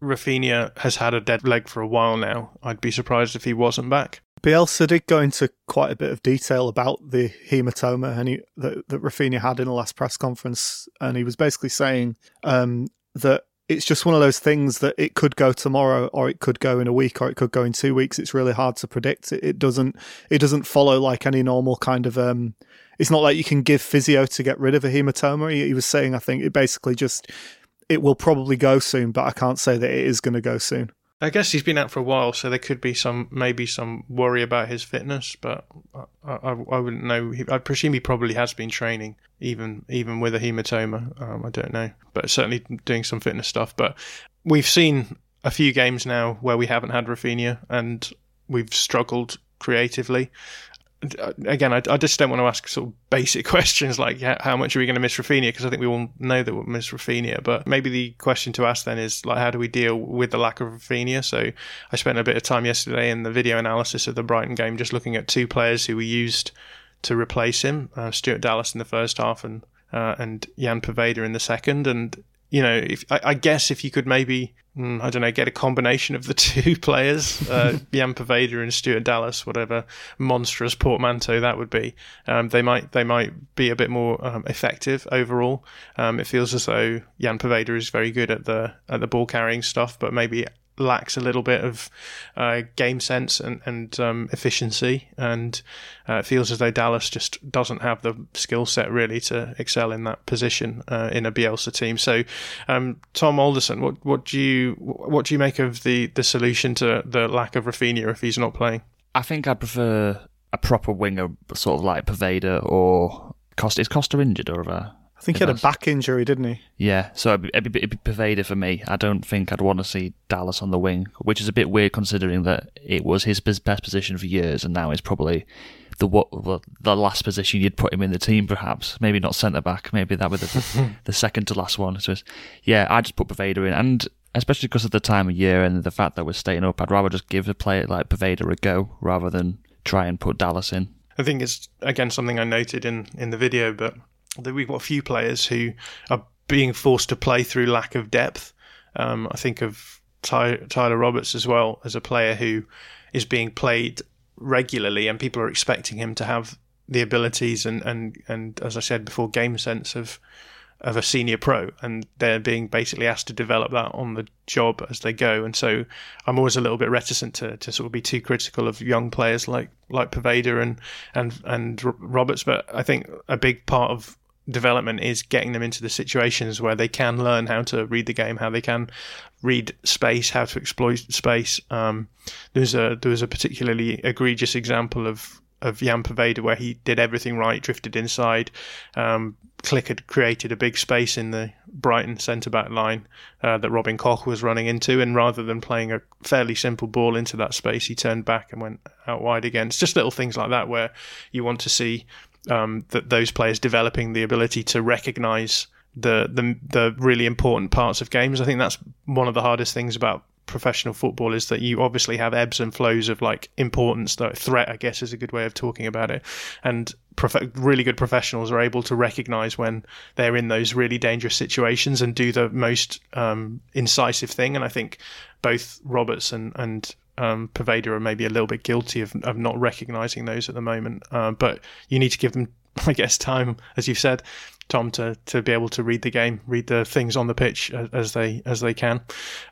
Raphinha has had a dead leg for a while now. I'd be surprised if he wasn't back. Bielsa did go into quite a bit of detail about the hematoma and he, that, that Raphinha had in the last press conference, and he was basically saying um, that it's just one of those things that it could go tomorrow, or it could go in a week, or it could go in two weeks. It's really hard to predict. It, it doesn't it doesn't follow like any normal kind of. Um, it's not like you can give physio to get rid of a hematoma. He, he was saying, I think it basically just it will probably go soon, but I can't say that it is going to go soon. I guess he's been out for a while, so there could be some maybe some worry about his fitness, but I, I, I wouldn't know. I presume he probably has been training, even even with a hematoma. Um, I don't know, but certainly doing some fitness stuff. But we've seen a few games now where we haven't had Raphinha, and we've struggled creatively again, I, I, just don't want to ask sort of basic questions like yeah, how much are we going to miss Raphinha because I think we all know that we'll miss Raphinha. But maybe the question to ask then is like, how do we deal with the lack of Raphinha? So I spent a bit of time yesterday in the video analysis of the Brighton game, just looking at two players who we used to replace him: uh, Stuart Dallas in the first half and uh, and Ian Poveda in the second. And you know, if I, I guess if you could maybe Mm, I don't know, get a combination of the two players, uh, Ian Poveda and Stuart Dallas, whatever monstrous portmanteau that would be. Um, they might they might be a bit more um, effective overall. Um, it feels as though Ian Poveda is very good at the at the ball carrying stuff, but maybe lacks a little bit of uh, game sense and, and um, efficiency, and uh, it feels as though Dallas just doesn't have the skill set really to excel in that position uh, in a Bielsa team. So, um, Tom Alderson, what what do you what do you make of the the solution to the lack of Raphinha if he's not playing? I think I prefer a proper winger, sort of like Poveda or Costa. Is Costa injured or? A, I think he had a back injury, didn't he? Yeah, so it'd be, it'd, be, it'd be Poveda for me. I don't think I'd want to see Dallas on the wing, which is a bit weird considering that it was his best position for years, and now it's probably the what the last position you'd put him in the team, perhaps. Maybe not centre back. Maybe that was the, the second to last one. So yeah, I just put Poveda in, and especially because of the time of year and the fact that we're staying up, I'd rather just give a player like Poveda a go rather than try and put Dallas in. I think it's again something I noted in in the video, but that we've got a few players who are being forced to play through lack of depth. Um, I think of Ty- Tyler Roberts as well as a player who is being played regularly, and people are expecting him to have the abilities and and and as I said before, game sense of of a senior pro, and they're being basically asked to develop that on the job as they go. And so I'm always a little bit reticent to, to sort of be too critical of young players like like Poveda and and and Roberts. But I think a big part of development is getting them into the situations where they can learn how to read the game, how they can read space, how to exploit space. Um, there's a there was a particularly egregious example of of Ian Poveda where he did everything right, drifted inside. Um, Klich had created a big space in the Brighton centre back line uh, that Robin Koch was running into, and rather than playing a fairly simple ball into that space, he turned back and went out wide again. It's just little things like that where you want to see um, that those players developing the ability to recognise the, the the really important parts of games. I think that's one of the hardest things about professional football is that you obviously have ebbs and flows of like importance, like threat, I guess is a good way of talking about it. And prof- really good professionals are able to recognize when they're in those really dangerous situations and do the most um, incisive thing. And I think both Roberts and, and um, are maybe a little bit guilty of, of not recognizing those at the moment. Uh, but you need to give them, I guess, time, as you've said, Tom, to, to be able to read the game, read the things on the pitch as, they as they can.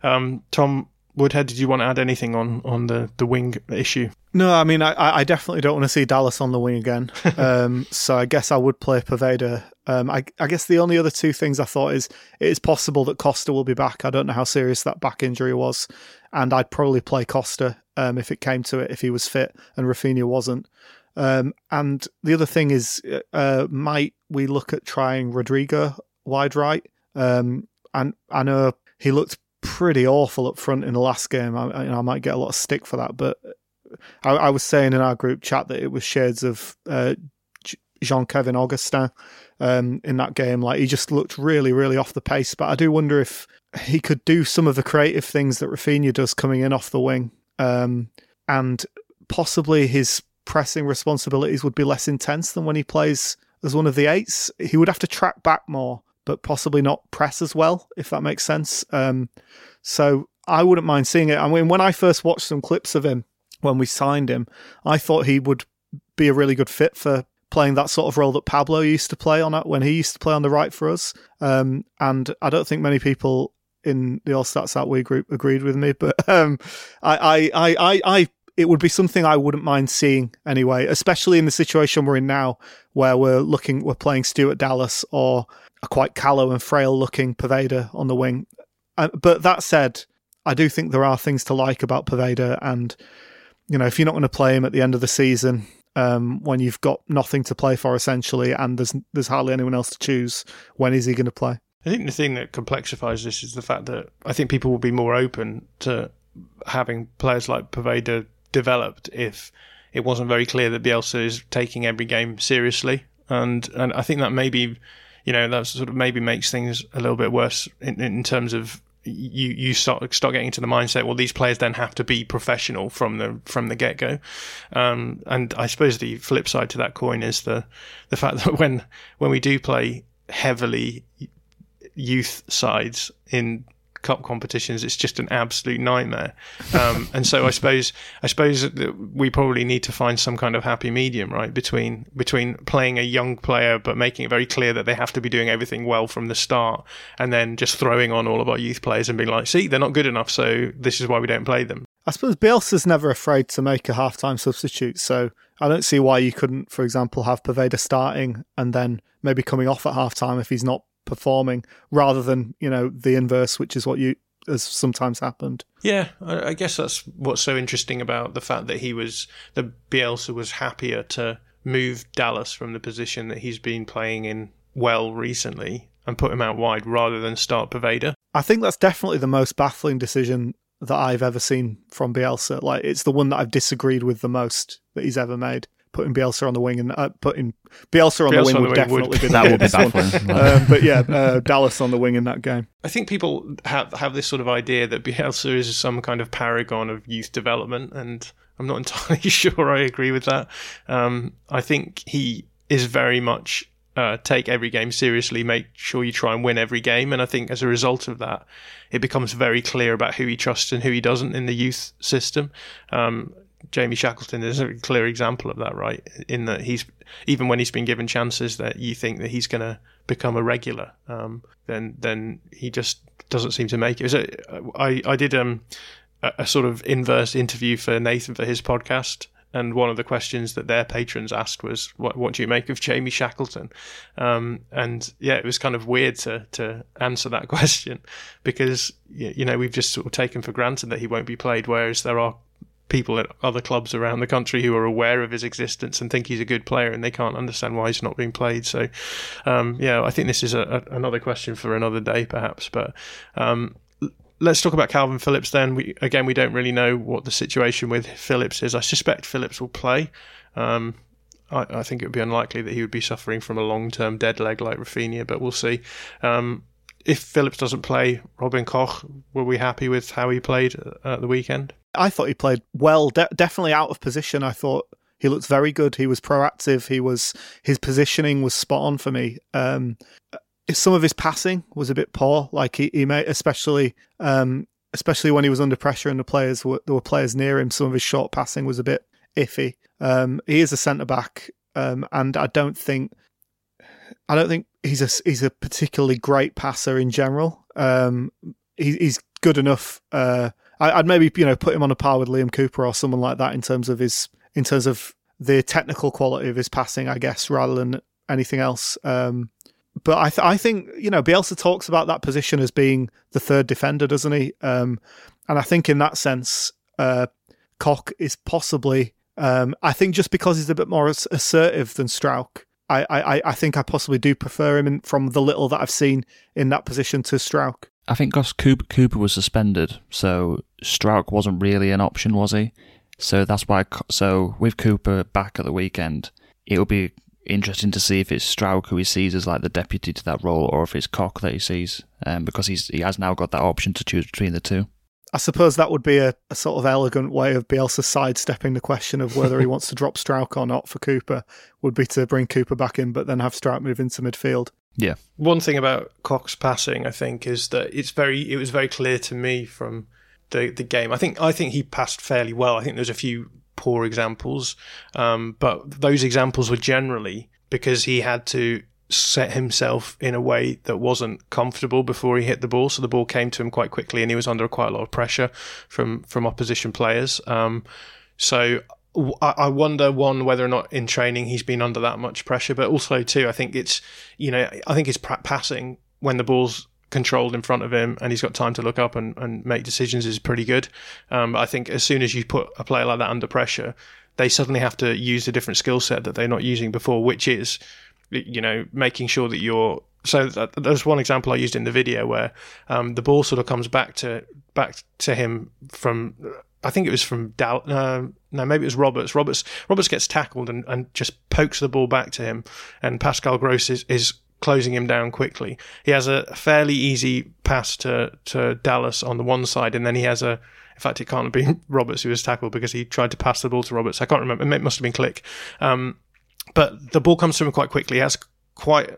Um, Tom Woodhead, did you want to add anything on, on the, the wing issue? No, I mean, I, I definitely don't want to see Dallas on the wing again. um, so I guess I would play Poveda. Um, I, I guess the only other two things I thought is it is possible that Costa will be back. I don't know how serious that back injury was and I'd probably play Costa um, if it came to it, if he was fit and Raphinha wasn't. Um, and the other thing is, uh, might we look at trying Rodrigo wide right? Um, and I know he looked pretty awful up front in the last game. I, I might get a lot of stick for that, but I, I, was saying in our group chat that it was shades of uh, Jean Kevin Augustin um, in that game. Like he just looked really, really off the pace. But I do wonder if he could do some of the creative things that Raphinha does coming in off the wing, um, and possibly his pressing responsibilities would be less intense than when he plays as one of the eights. He would have to track back more, but possibly not press as well, if that makes sense. Um, so I wouldn't mind seeing it. I mean, when I first watched some clips of him when we signed him, I thought he would be a really good fit for playing that sort of role that Pablo used to play on when he used to play on the right for us. Um, and I don't think many people in the All Stats That Way group agreed with me, but um, I, I, I, I, it would be something I wouldn't mind seeing anyway, especially in the situation we're in now, where we're looking, we're playing Stuart Dallas or a quite callow and frail looking Poveda on the wing. But that said, I do think there are things to like about Poveda, and you know, if you're not going to play him at the end of the season, um, when you've got nothing to play for essentially, and there's there's hardly anyone else to choose, when is he going to play? I think the thing that complexifies this is the fact that I think people will be more open to having players like Poveda developed if it wasn't very clear that Bielsa is taking every game seriously, and and I think that maybe, you know, that sort of maybe makes things a little bit worse in, in terms of you you start start getting into the mindset. Well, these players then have to be professional from the from the get go, um, and I suppose the flip side to that coin is the the fact that when when we do play heavily youth sides in cup competitions, it's just an absolute nightmare. Um, and so I suppose I suppose we probably need to find some kind of happy medium, right, between between playing a young player but making it very clear that they have to be doing everything well from the start, and then just throwing on all of our youth players and being like, see, they're not good enough, so this is why we don't play them. I suppose Bielsa's never afraid to make a half-time substitute, so I don't see why you couldn't, for example, have Poveda starting and then maybe coming off at half-time if he's not performing rather than you know the inverse, which is what you has sometimes happened. Yeah, I guess that's what's so interesting about the fact that he was the Bielsa was happier to move Dallas from the position that he's been playing in well recently and put him out wide rather than start Poveda. I think that's definitely the most baffling decision that I've ever seen from Bielsa. Like it's the one that I've disagreed with the most that he's ever made putting Bielsa on the wing and uh, putting Bielsa on Bielsa the wing on would the definitely would. be that would be baffling. um, but yeah, uh, Dallas on the wing in that game. I think people have have this sort of idea that Bielsa is some kind of paragon of youth development, and I'm not entirely sure I agree with that. Um, I think he is very much uh, take every game seriously, make sure you try and win every game. And I think as a result of that, it becomes very clear about who he trusts and who he doesn't in the youth system. Um, Jamie Shackleton is a clear example of that, right? In that he's even when he's been given chances that you think that he's going to become a regular, um, then then he just doesn't seem to make it. it I I did um, a, a sort of inverse interview for Nathan for his podcast, and one of the questions that their patrons asked was, "What, what do you make of Jamie Shackleton?" Um, and yeah, it was kind of weird to to answer that question because you know we've just sort of taken for granted that he won't be played, whereas there are people at other clubs around the country who are aware of his existence and think he's a good player and they can't understand why he's not being played. So, um, yeah, I think this is a, a, another question for another day, perhaps. But um, let's talk about Kalvin Phillips then. We, again, we don't really know what the situation with Phillips is. I suspect Phillips will play. Um, I, I, think it would be unlikely that he would be suffering from a long term dead leg like Raphinha, but we'll see. Um, if Phillips doesn't play, Robin Koch, were we happy with how he played at the weekend? I thought he played well, de- definitely out of position. I thought he looked very good. He was proactive. He was his positioning was spot on for me. Um, some of his passing was a bit poor. Like he, he made, especially um, especially when he was under pressure and the players were there were players near him. Some of his short passing was a bit iffy. Um, he is a centre back, um, and I don't think I don't think he's a he's a particularly great passer in general. Um, he, he's good enough. Uh, I, would maybe you know put him on a par with Liam Cooper or someone like that in terms of his in terms of the technical quality of his passing, I guess, rather than anything else. Um, but I, th- I think you know Bielsa talks about that position as being the third defender, doesn't he? Um, and I think in that sense, uh, Koch is possibly. Um, I think just because he's a bit more assertive than Struijk, I, I, I think I possibly do prefer him in, from the little that I've seen in that position to Struijk. I think Goss Cooper was suspended, so Struijk wasn't really an option, was he? So that's why. So with Cooper back at the weekend, it'll be interesting to see if it's Struijk who he sees as like the deputy to that role, or if it's Koch that he sees, um, because he's he has now got that option to choose between the two. I suppose that would be a, a, sort of elegant way of Bielsa sidestepping the question of whether he wants to drop Struijk or not for Cooper, would be to bring Cooper back in, but then have Struijk move into midfield. Yeah. One thing about Koch's passing, I think, is that it's very it was very clear to me from the the game. I think I think he passed fairly well. I think there's a few poor examples, um, but those examples were generally because he had to set himself in a way that wasn't comfortable before he hit the ball. So the ball came to him quite quickly, and he was under quite a lot of pressure from from opposition players. Um, so I wonder one whether or not in training he's been under that much pressure, but also too, I think it's you know I think his passing when the ball's controlled in front of him and he's got time to look up and, and make decisions is pretty good. Um, I think as soon as you put a player like that under pressure, they suddenly have to use a different skill set that they're not using before, which is you know making sure that you're so there's one example I used in the video where um, the ball sort of comes back to back to him from I think it was from Dal. Uh, no, maybe it was Roberts. Roberts Roberts gets tackled and, and just pokes the ball back to him, and Pascal Gross is, is closing him down quickly. He has a fairly easy pass to to Dallas on the one side, and then he has a. In fact, it can't have been Roberts who was tackled because he tried to pass the ball to Roberts. I can't remember. It must have been Klich. Um, but the ball comes to him quite quickly. He has quite.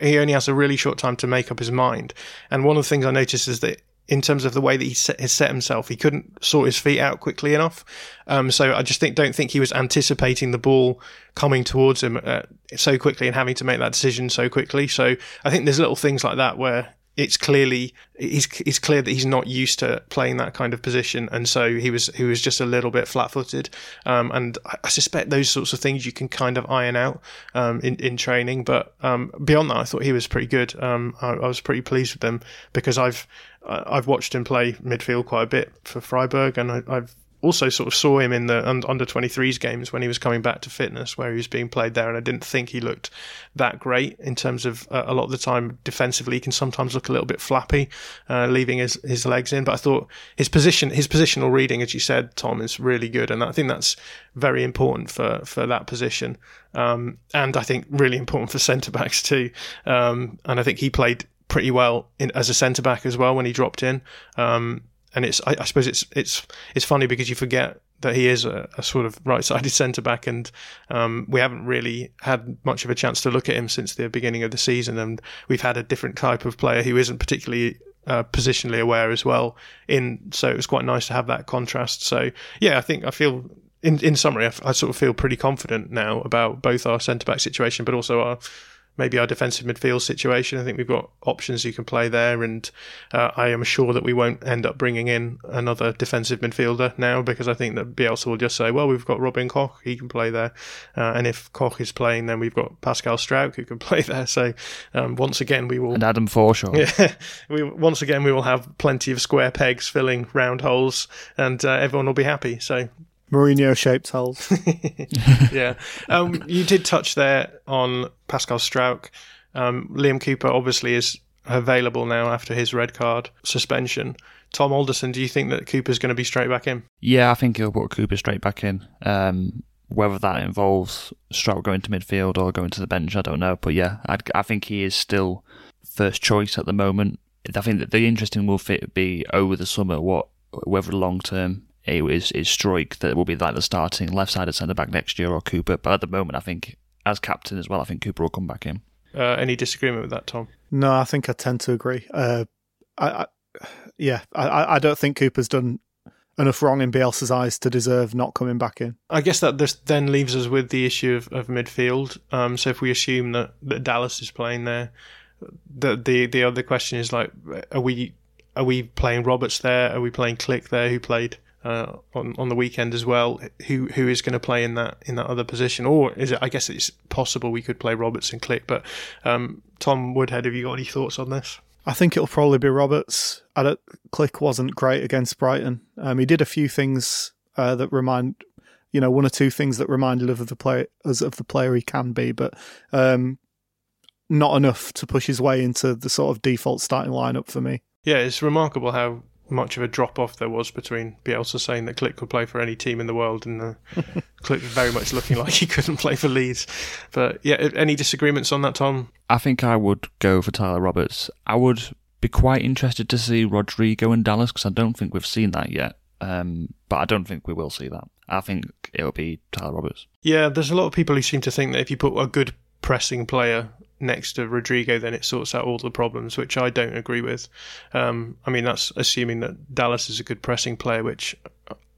He only has a really short time to make up his mind. And one of the things I noticed is that in terms of the way that he set, has set himself. He couldn't sort his feet out quickly enough. Um, so I just think don't think he was anticipating the ball coming towards him uh, so quickly and having to make that decision so quickly. So I think there's little things like that where it's clearly he's it's clear that he's not used to playing that kind of position, and so he was he was just a little bit flat-footed. Um, and I suspect those sorts of things you can kind of iron out um, in in training. But um, beyond that, I thought he was pretty good. Um, I, I, was pretty pleased with him because I've I've watched him play midfield quite a bit for Freiburg, and I, I've also sort of saw him in the under 23s games when he was coming back to fitness, where he was being played there, and I didn't think he looked that great in terms of uh, a lot of the time defensively. He can sometimes look a little bit flappy, uh, leaving his, his legs in. But I thought his position, his positional reading, as you said, Tom, is really good, and I think that's very important for for that position, um, and I think really important for centre backs too. Um, and I think he played pretty well in, as a centre back as well when he dropped in. Um, and it's I, I, suppose it's it's it's funny because you forget that he is a, a sort of right-sided centre back, and um, we haven't really had much of a chance to look at him since the beginning of the season, and we've had a different type of player who isn't particularly uh, positionally aware as well. In so it was quite nice to have that contrast. So yeah, I think I feel. In, in summary, I, I sort of feel pretty confident now about both our centre back situation, but also our maybe our defensive midfield situation. I think we've got options you can play there, and uh, I am sure that we won't end up bringing in another defensive midfielder now because I think that Bielsa will just say, well, we've got Robin Koch, he can play there, uh, and if Koch is playing, then we've got Pascal Struijk who can play there. So um, once again, we will and Adam Forshaw. Yeah, we once again we will have plenty of square pegs filling round holes, and uh, everyone will be happy. So Mourinho shaped holes. yeah. Um, you did touch there on Pascal Struijk. Um, Liam Cooper obviously is available now after his red card suspension. Tom Alderson, do you think that Cooper's going to be straight back in? Yeah, I think he'll put Cooper straight back in. Um, whether that involves Struijk going to midfield or going to the bench, I don't know. But yeah, I'd, i think he is still first choice at the moment. I think that the interesting will fit be over the summer what whether long term it is is Struijk that will be like the starting left sided centre back next year or Cooper. But at the moment, I think as captain as well, I think Cooper will come back in. Uh, any disagreement with that, Tom? No, I think I tend to agree. Uh, I, I, yeah, I, I don't think Cooper's done enough wrong in Bielsa's eyes to deserve not coming back in. I guess that this then leaves us with the issue of, of midfield. Um, so if we assume that, that Dallas is playing there, the the the other question is like, are we are we playing Roberts there? Are we playing Klich there, who played uh, on on the weekend as well. Who who is going to play in that in that other position, or is it? I guess it's possible we could play Roberts and Klich. But um, Tom Woodhead, have you got any thoughts on this? I think it'll probably be Roberts. I don't, Klich wasn't great against Brighton. Um, he did a few things uh, that remind, you know, one or two things that reminded of the player as of the player he can be, but um, not enough to push his way into the sort of default starting lineup for me. Yeah, it's remarkable how much of a drop off there was between Bielsa saying that Klich could play for any team in the world and uh, Klich very much looking like he couldn't play for Leeds. But yeah, any disagreements on that, Tom? I think I would go for Tyler Roberts. I would be quite interested to see Rodrigo in Dallas because I don't think we've seen that yet. Um, but I don't think we will see that. I think it'll be Tyler Roberts. Yeah, there's a lot of people who seem to think that if you put a good pressing player next to Rodrigo, then it sorts out all the problems, which I don't agree with. Um, I mean, that's assuming that Dallas is a good pressing player, which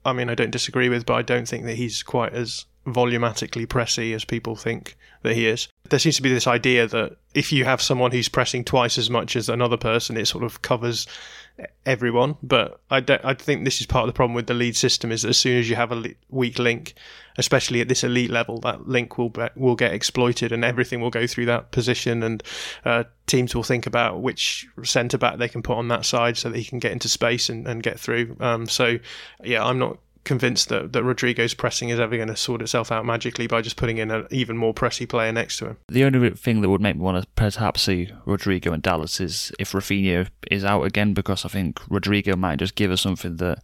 I mean, I don't disagree with, but I don't think that he's quite as volumatically pressy as people think that he is. There seems to be this idea that if you have someone who's pressing twice as much as another person, it sort of covers everyone. But I don't, I think this is part of the problem with the lead system is that as soon as you have a weak link, especially at this elite level, that link will be, will get exploited and everything will go through that position. And uh, teams will think about which centre back they can put on that side so that he can get into space and, and get through. Um, so yeah, I'm not convinced that, that Rodrigo's pressing is ever going to sort itself out magically by just putting in an even more pressy player next to him. The only thing that would make me want to perhaps see Rodrigo and Dallas is if Raphinha is out again, because I think Rodrigo might just give us something that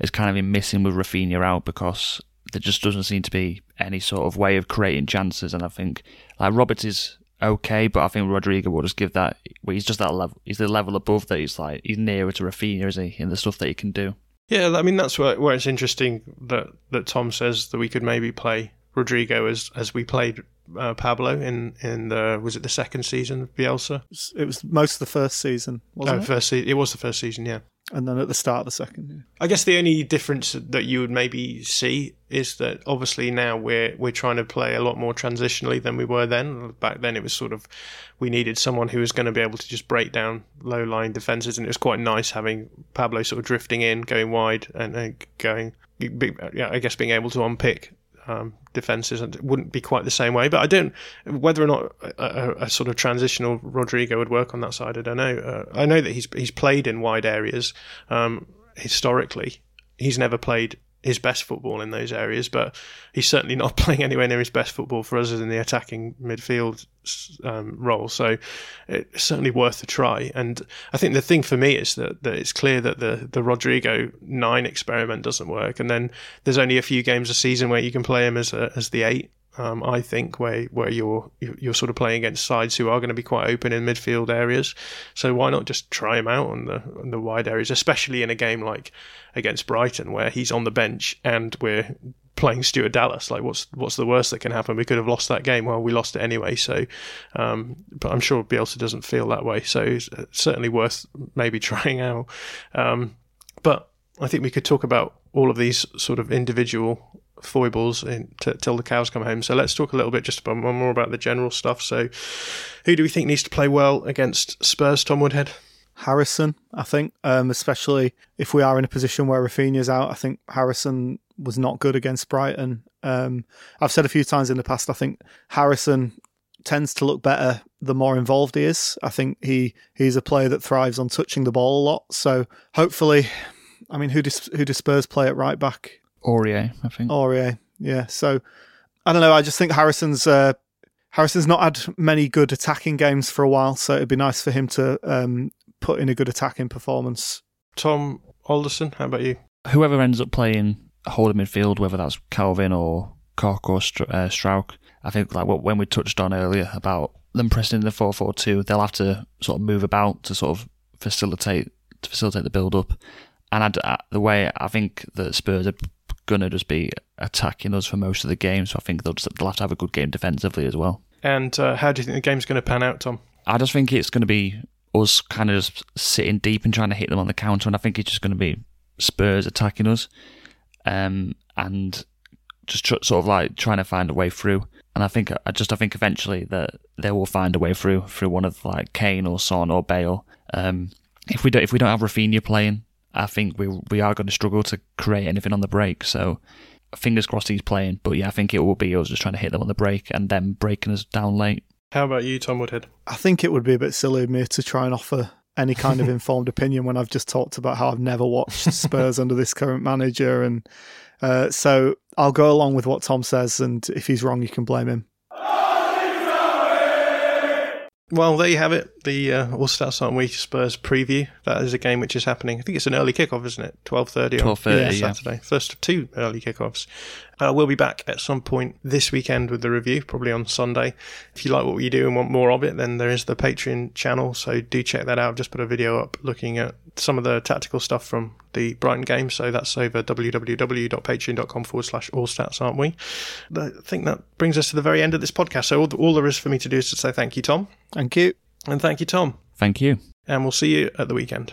is kind of been missing with Raphinha out because there just doesn't seem to be any sort of way of creating chances. And I think like Roberts is okay, but I think Rodrigo will just give that. Well, he's just that level. He's the level above that. He's like he's nearer to Raphinha, is he? In the stuff that he can do. Yeah, I mean that's where, where it's interesting that that Tom says that we could maybe play Rodrigo as as we played uh, Pablo in in the was it the second season of Bielsa? It was most of the first season, wasn't oh, it? First, se- it was the first season, yeah. And then at the start of the second. I guess the only difference that you would maybe see is that obviously now we're we're trying to play a lot more transitionally than we were then. Back then it was sort of we needed someone who was going to be able to just break down low line defenses, and it was quite nice having Pablo sort of drifting in, going wide, and, and going. Yeah, I guess being able to unpick um, defenses and it wouldn't be quite the same way. But I don't whether or not a, a, a, sort of transitional Rodrigo would work on that side. I don't know. Uh, I know that he's he's played in wide areas um, historically. He's never played his best football in those areas, but he's certainly not playing anywhere near his best football for us in the attacking midfield um, role. So it's certainly worth a try. And I think the thing for me is that, that it's clear that the, the Rodrigo nine experiment doesn't work. And then there's only a few games a season where you can play him as a, as the eight. Um, I think where where you're you're sort of playing against sides who are going to be quite open in midfield areas. So why not just try him out on the on the wide areas, especially in a game like against Brighton where he's on the bench and we're playing Stuart Dallas. Like, what's what's the worst that can happen? We could have lost that game. Well, we lost it anyway. So, um, but I'm sure Bielsa doesn't feel that way. So it's certainly worth maybe trying out. Um, but I think we could talk about all of these sort of individual foibles in, t- till the cows come home. So let's talk a little bit just about more about the general stuff. So, who do we think needs to play well against Spurs? Tom Woodhead. Harrison, I think, um, especially if we are in a position where Raphinha's out. I think Harrison was not good against Brighton. Um, I've said a few times in the past, I think Harrison tends to look better the more involved he is. I think he he's a player that thrives on touching the ball a lot. So hopefully, I mean, who does who does Spurs play at right back? Aurier, I think. Aurier, yeah. So I don't know. I just think Harrison's uh, Harrison's not had many good attacking games for a while, so it'd be nice for him to um, put in a good attacking performance. Tom Alderson, how about you? Whoever ends up playing holding midfield, whether that's Kalvin or Koch or uh, Struijk, I think like what when we touched on earlier about them pressing in the four four two, they'll have to sort of move about to sort of facilitate to facilitate the build up. And I'd, uh, the way I think that Spurs are gonna just be attacking us for most of the game, so I think they'll just, they'll have to have a good game defensively as well. And uh, how do you think the game's going to pan out, Tom? I just think it's going to be us kind of just sitting deep and trying to hit them on the counter, and I think it's just going to be Spurs attacking us, um, and just tr- sort of like trying to find a way through. And I think I just I think eventually that they will find a way through through one of like Kane or Son or Bale. Um, if we don't if we don't have Raphinha playing, I think we we are going to struggle to create anything on the break. So fingers crossed he's playing. But yeah, I think it will be us just trying to hit them on the break and then breaking us down late. How about you, Tom Woodhead? I think it would be a bit silly of me to try and offer any kind of informed opinion when I've just talked about how I've never watched Spurs under this current manager. And uh, so I'll go along with what Tom says. And if he's wrong, you can blame him. Well, there you have it. The uh, All Stats Aren't We Spurs preview. That is a game which is happening. I think it's an early kickoff, isn't it? Twelve thirty on yeah, Saturday. Yeah. First of two early kickoffs. Uh, we'll be back at some point this weekend with the review, probably on Sunday. If you like what we do and want more of it, then there is the Patreon channel. So do check that out. just put a video up looking at some of the tactical stuff from the Brighton game. So that's over www.patreon.com forward slash all stats, aren't we? I think that brings us to the very end of this podcast. So all, all there is for me to do is to say thank you, Tom. Thank you. And thank you, Tom. Thank you. And we'll see you at the weekend.